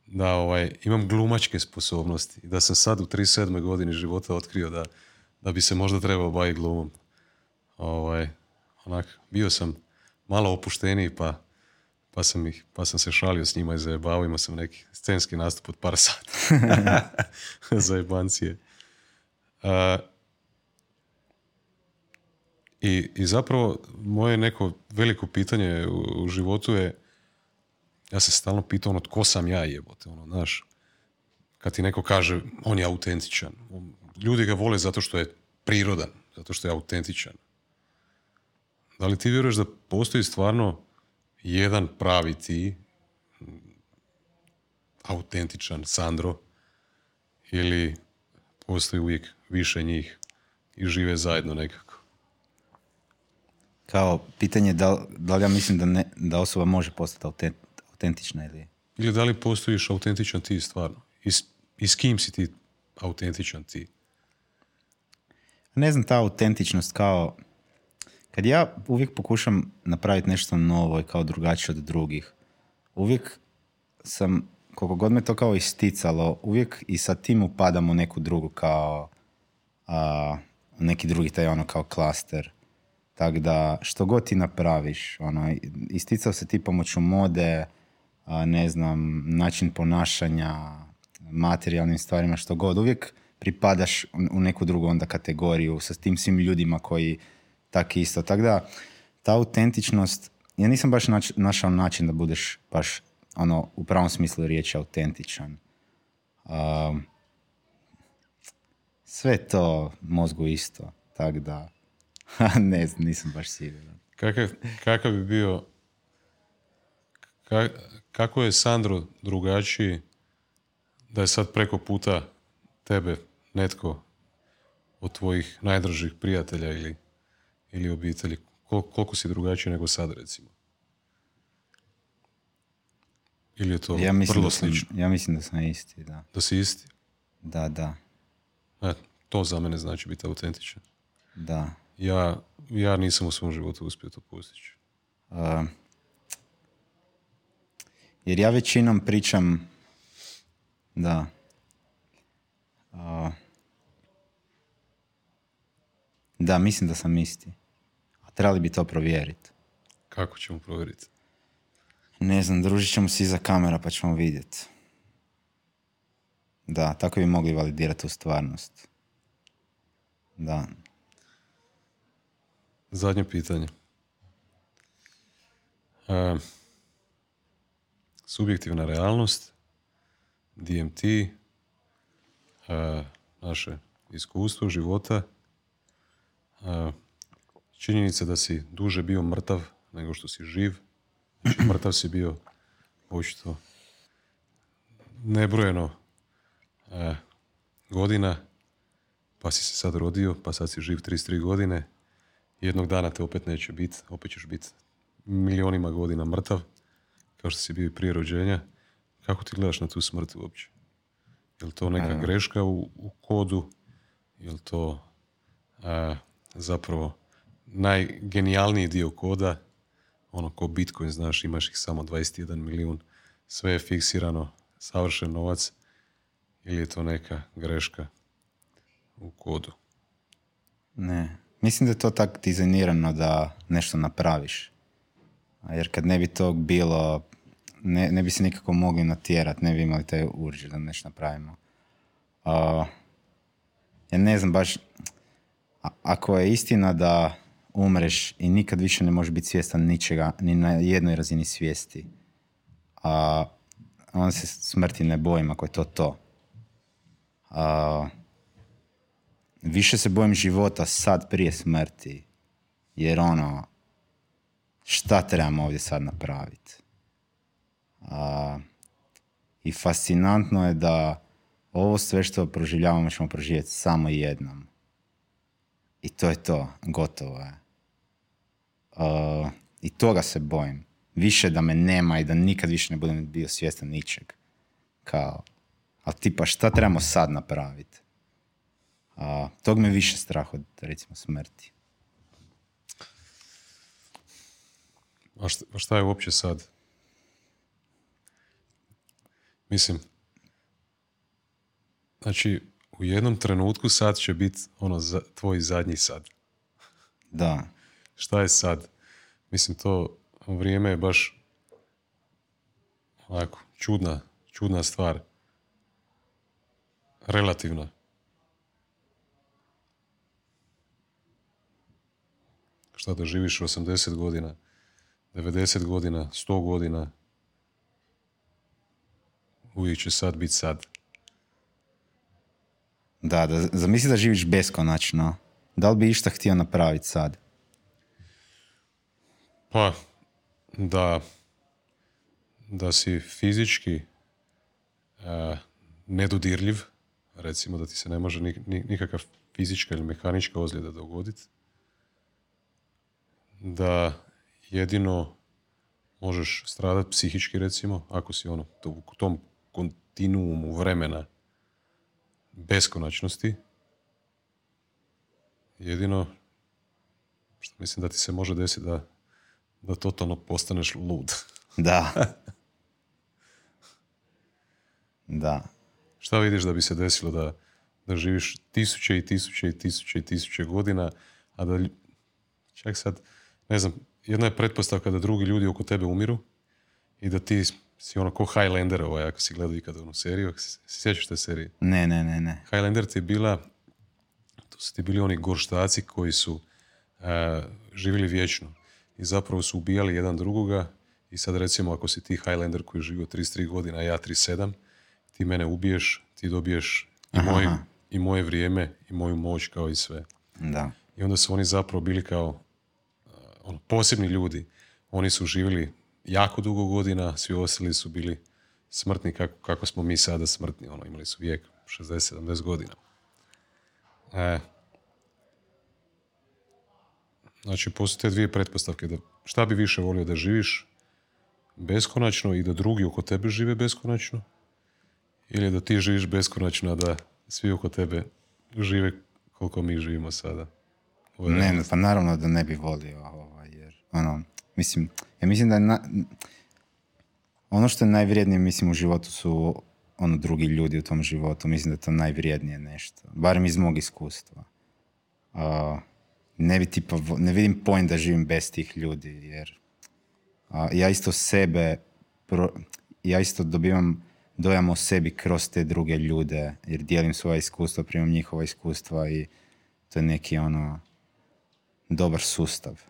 da ovaj, imam glumačke sposobnosti i da sam sad u 37. godini života otkrio da, da bi se možda trebao baviti glumom. Ovaj, onak, bio sam malo opušteniji pa, pa, sam ih, pa sam se šalio s njima i zajebavao, imao sam neki scenski nastup od par sata. Zajebancije. A, i, I zapravo moje neko veliko pitanje u, u životu je ja se stalno pitao ono tko sam ja jebote, ono, znaš, kad ti neko kaže on je autentičan. Ljudi ga vole zato što je prirodan, zato što je autentičan. Da li ti vjeruješ da postoji stvarno jedan pravi ti, autentičan Sandro, ili postoji uvijek više njih i žive zajedno nekako? Kao pitanje da, li- da li ja mislim da, ne, da osoba može postati autent, autentična ili... Ili da li postojiš autentičan ti stvarno? I s, i s kim si ti autentičan ti? Ne znam, ta autentičnost kao... Kad ja uvijek pokušam napraviti nešto novo i kao drugačije od drugih, uvijek sam, koliko god me to kao isticalo, uvijek i sa tim upadam u neku drugu kao, a, neki drugi taj ono kao klaster. Tako da što god ti napraviš, ono, isticao se ti pomoću mode, ne znam, način ponašanja, materijalnim stvarima, što god, uvijek pripadaš u neku drugu onda kategoriju sa tim svim ljudima koji tak isto. Tako da, ta autentičnost, ja nisam baš nač- našao način da budeš baš ono, u pravom smislu riječi autentičan. Um, sve to mozgu isto, tako da, ne znam, nisam baš siguran. Kakav, kakav bi bio ka- kako je Sandro drugačiji da je sad preko puta tebe netko od tvojih najdražih prijatelja ili, ili obitelji? Kol- koliko si drugačiji nego sad recimo? Ili je to Ja mislim, vrlo da sam, slično? ja mislim da sam isti, da. Da si isti? Da, da, E, to za mene znači biti autentičan. da. Ja, ja nisam u svom životu uspio to postići. Uh, jer ja većinom pričam da uh, da, mislim da sam isti. A trebali bi to provjeriti. Kako ćemo provjeriti? Ne znam, družit ćemo se iza kamera pa ćemo vidjeti. Da, tako bi mogli validirati tu stvarnost. Da. Zadnje pitanje. E, subjektivna realnost, DMT, e, naše iskustvo života, e, činjenica da si duže bio mrtav nego što si živ, znači mrtav si bio očito nebrojeno godina, pa si se sad rodio, pa sad si živ 33 godine, jednog dana te opet neće biti, opet ćeš biti milionima godina mrtav, kao što si bio i prije rođenja. Kako ti gledaš na tu smrt uopće? Je li to neka greška u, u kodu? Je li to a, zapravo najgenijalniji dio koda? Ono ko Bitcoin, znaš, imaš ih samo 21 milijun, sve je fiksirano, savršen novac, ili je to neka greška u kodu? Ne. Mislim da je to tako dizajnirano da nešto napraviš. Jer kad ne bi to bilo, ne, ne bi se nikako mogli natjerati, ne bi imali taj urđe da nešto napravimo. A, ja ne znam baš, ako je istina da umreš i nikad više ne možeš biti svjestan ničega, ni na jednoj razini svijesti, a on se smrti ne bojim ako je to to. A, više se bojim života sad prije smrti, jer ono, šta trebamo ovdje sad napraviti? A, I fascinantno je da ovo sve što proživljavamo ćemo proživjeti samo jednom. I to je to, gotovo je. A, I toga se bojim. Više da me nema i da nikad više ne budem bio svjestan ničeg. Kao, ali tipa šta trebamo sad napraviti? A, tog me više strah od, recimo, smrti. A šta, a šta je uopće sad? Mislim, znači, u jednom trenutku sad će biti ono za, tvoj zadnji sad. Da, Šta je sad? Mislim, to vrijeme je baš ovako, čudna, čudna stvar. Relativna. Šta da živiš 80 godina, 90 godina, 100 godina, uvijek će sad biti sad. da, da, zamisli da živiš beskonačno. Da li bi išta htio napraviti sad? Pa, da, da si fizički e, nedodirljiv, recimo da ti se ne može ni, ni- nikakva fizička ili mehanička ozljeda dogoditi, da jedino možeš stradati psihički recimo, ako si ono to, u tom kontinuumu vremena beskonačnosti, jedino što mislim da ti se može desiti da, da totalno postaneš lud. Da. da. Šta vidiš da bi se desilo da, da živiš tisuće i tisuće i tisuće i tisuće godina, a da čak sad, ne znam, jedna je pretpostavka da drugi ljudi oko tebe umiru i da ti si ono ko Highlander, ovaj, ako si gledao ikada onu seriju, ako se sjećaš te serije? Ne, ne, ne, ne. Highlander ti je bila, to su ti bili oni gorštaci koji su e, živjeli vječno i zapravo su ubijali jedan drugoga i sad recimo ako si ti Highlander koji je živio 33 godina, a ja 37, ti mene ubiješ, ti dobiješ i, moj, i moje vrijeme i moju moć kao i sve. Da. I onda su oni zapravo bili kao uh, ono, posebni ljudi. Oni su živjeli jako dugo godina, svi ostali su bili smrtni kako, kako smo mi sada smrtni. Ono, imali su vijek 60-70 godina. E, znači, postoje te dvije pretpostavke. Da, šta bi više volio da živiš beskonačno i da drugi oko tebe žive beskonačno ili da ti živiš beskonačno, a da svi oko tebe žive koliko mi živimo sada. Ovo Ne, pa naravno da ne bi volio, jer ono, Mislim, ja mislim da na- ono što je najvrijednije, mislim, u životu su ono drugi ljudi u tom životu. Mislim da je to najvrijednije nešto. Barem iz mog iskustva. A, ne, bi tipa, ne vidim point da živim bez tih ljudi, jer a, ja isto sebe, pro- ja isto dobivam dojam o sebi kroz te druge ljude, jer dijelim svoja iskustva, primam njihova iskustva i to je neki ono dobar sustav.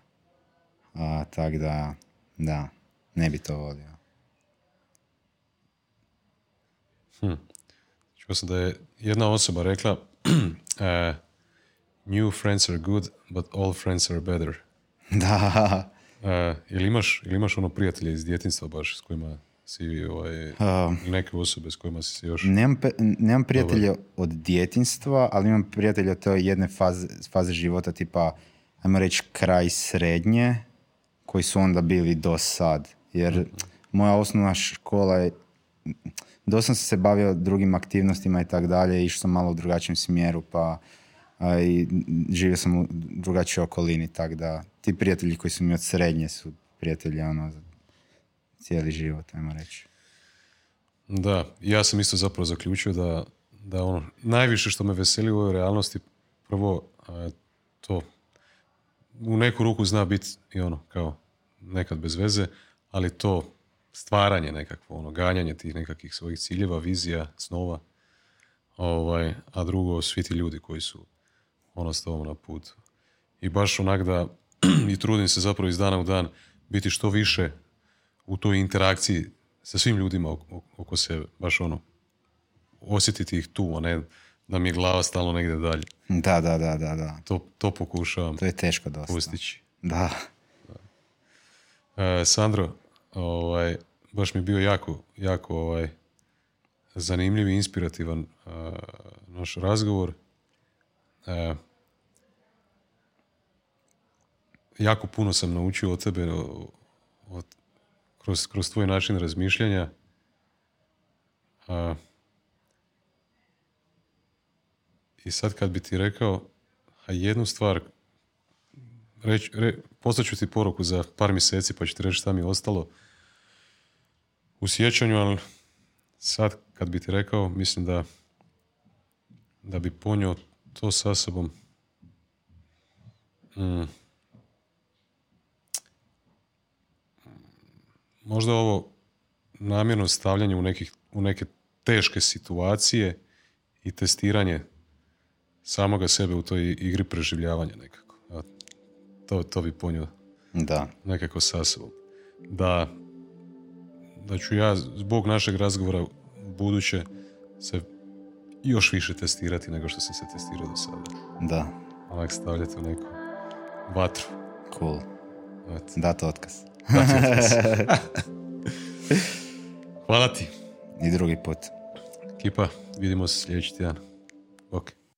A, tak da, da, ne bi to volio. Čuo sam da je jedna osoba rekla eh, New friends are good, but all friends are better. Da, Eh, ili, imaš, ili imaš ono prijatelje iz djetinstva baš s kojima si ovaj, ili neke osobe s kojima si se još... nemam, pe- nemam prijatelja od djetinstva, ali imam prijatelja od jedne faze, faze života, tipa, ajmo reći, kraj srednje, koji su onda bili do sad. Jer moja osnovna škola je, dosta sam se bavio drugim aktivnostima i tak dalje, išao sam malo u drugačijem smjeru, pa a, i živio sam u drugačijoj okolini, tak da ti prijatelji koji su mi od srednje su prijatelji ono, za cijeli život, ajmo reći. Da, ja sam isto zapravo zaključio da, da ono, najviše što me veseli u ovoj realnosti, prvo, a, to u neku ruku zna biti i ono, kao nekad bez veze, ali to stvaranje nekakvo, ono, ganjanje tih nekakvih svojih ciljeva, vizija, snova, ovaj, a drugo, svi ti ljudi koji su ono s tobom na putu. I baš onak da, i trudim se zapravo iz dana u dan biti što više u toj interakciji sa svim ljudima oko, oko sebe, baš ono, osjetiti ih tu, a ne da mi je glava stalno negdje dalje. Da, da, da, da, da. To, to pokušavam To je teško dosta. postići. Da. E, Sandro, ovaj, baš mi je bio jako, jako ovaj, zanimljiv i inspirativan e, naš razgovor. E, jako puno sam naučio od tebe o- od, kroz, kroz tvoj način razmišljanja. A, I sad kad bi ti rekao a jednu stvar, reć, re, poslaću ti poruku za par mjeseci pa ću ti reći šta mi je ostalo u sjećanju, ali sad kad bi ti rekao, mislim da da bi ponio to sa sobom mm, možda ovo namjerno stavljanje u, nekih, u neke teške situacije i testiranje samoga sebe u toj igri preživljavanja nekako. A to, to bi ponio Da. nekako sa sobom. Da, da ću ja zbog našeg razgovora buduće se još više testirati nego što sam se testirao do sada. Da. Onak stavljati u neku vatru. Cool. Eto. Dat otkaz. Hvala ti. I drugi put. Kipa, vidimo se sljedeći tjedan. Ok.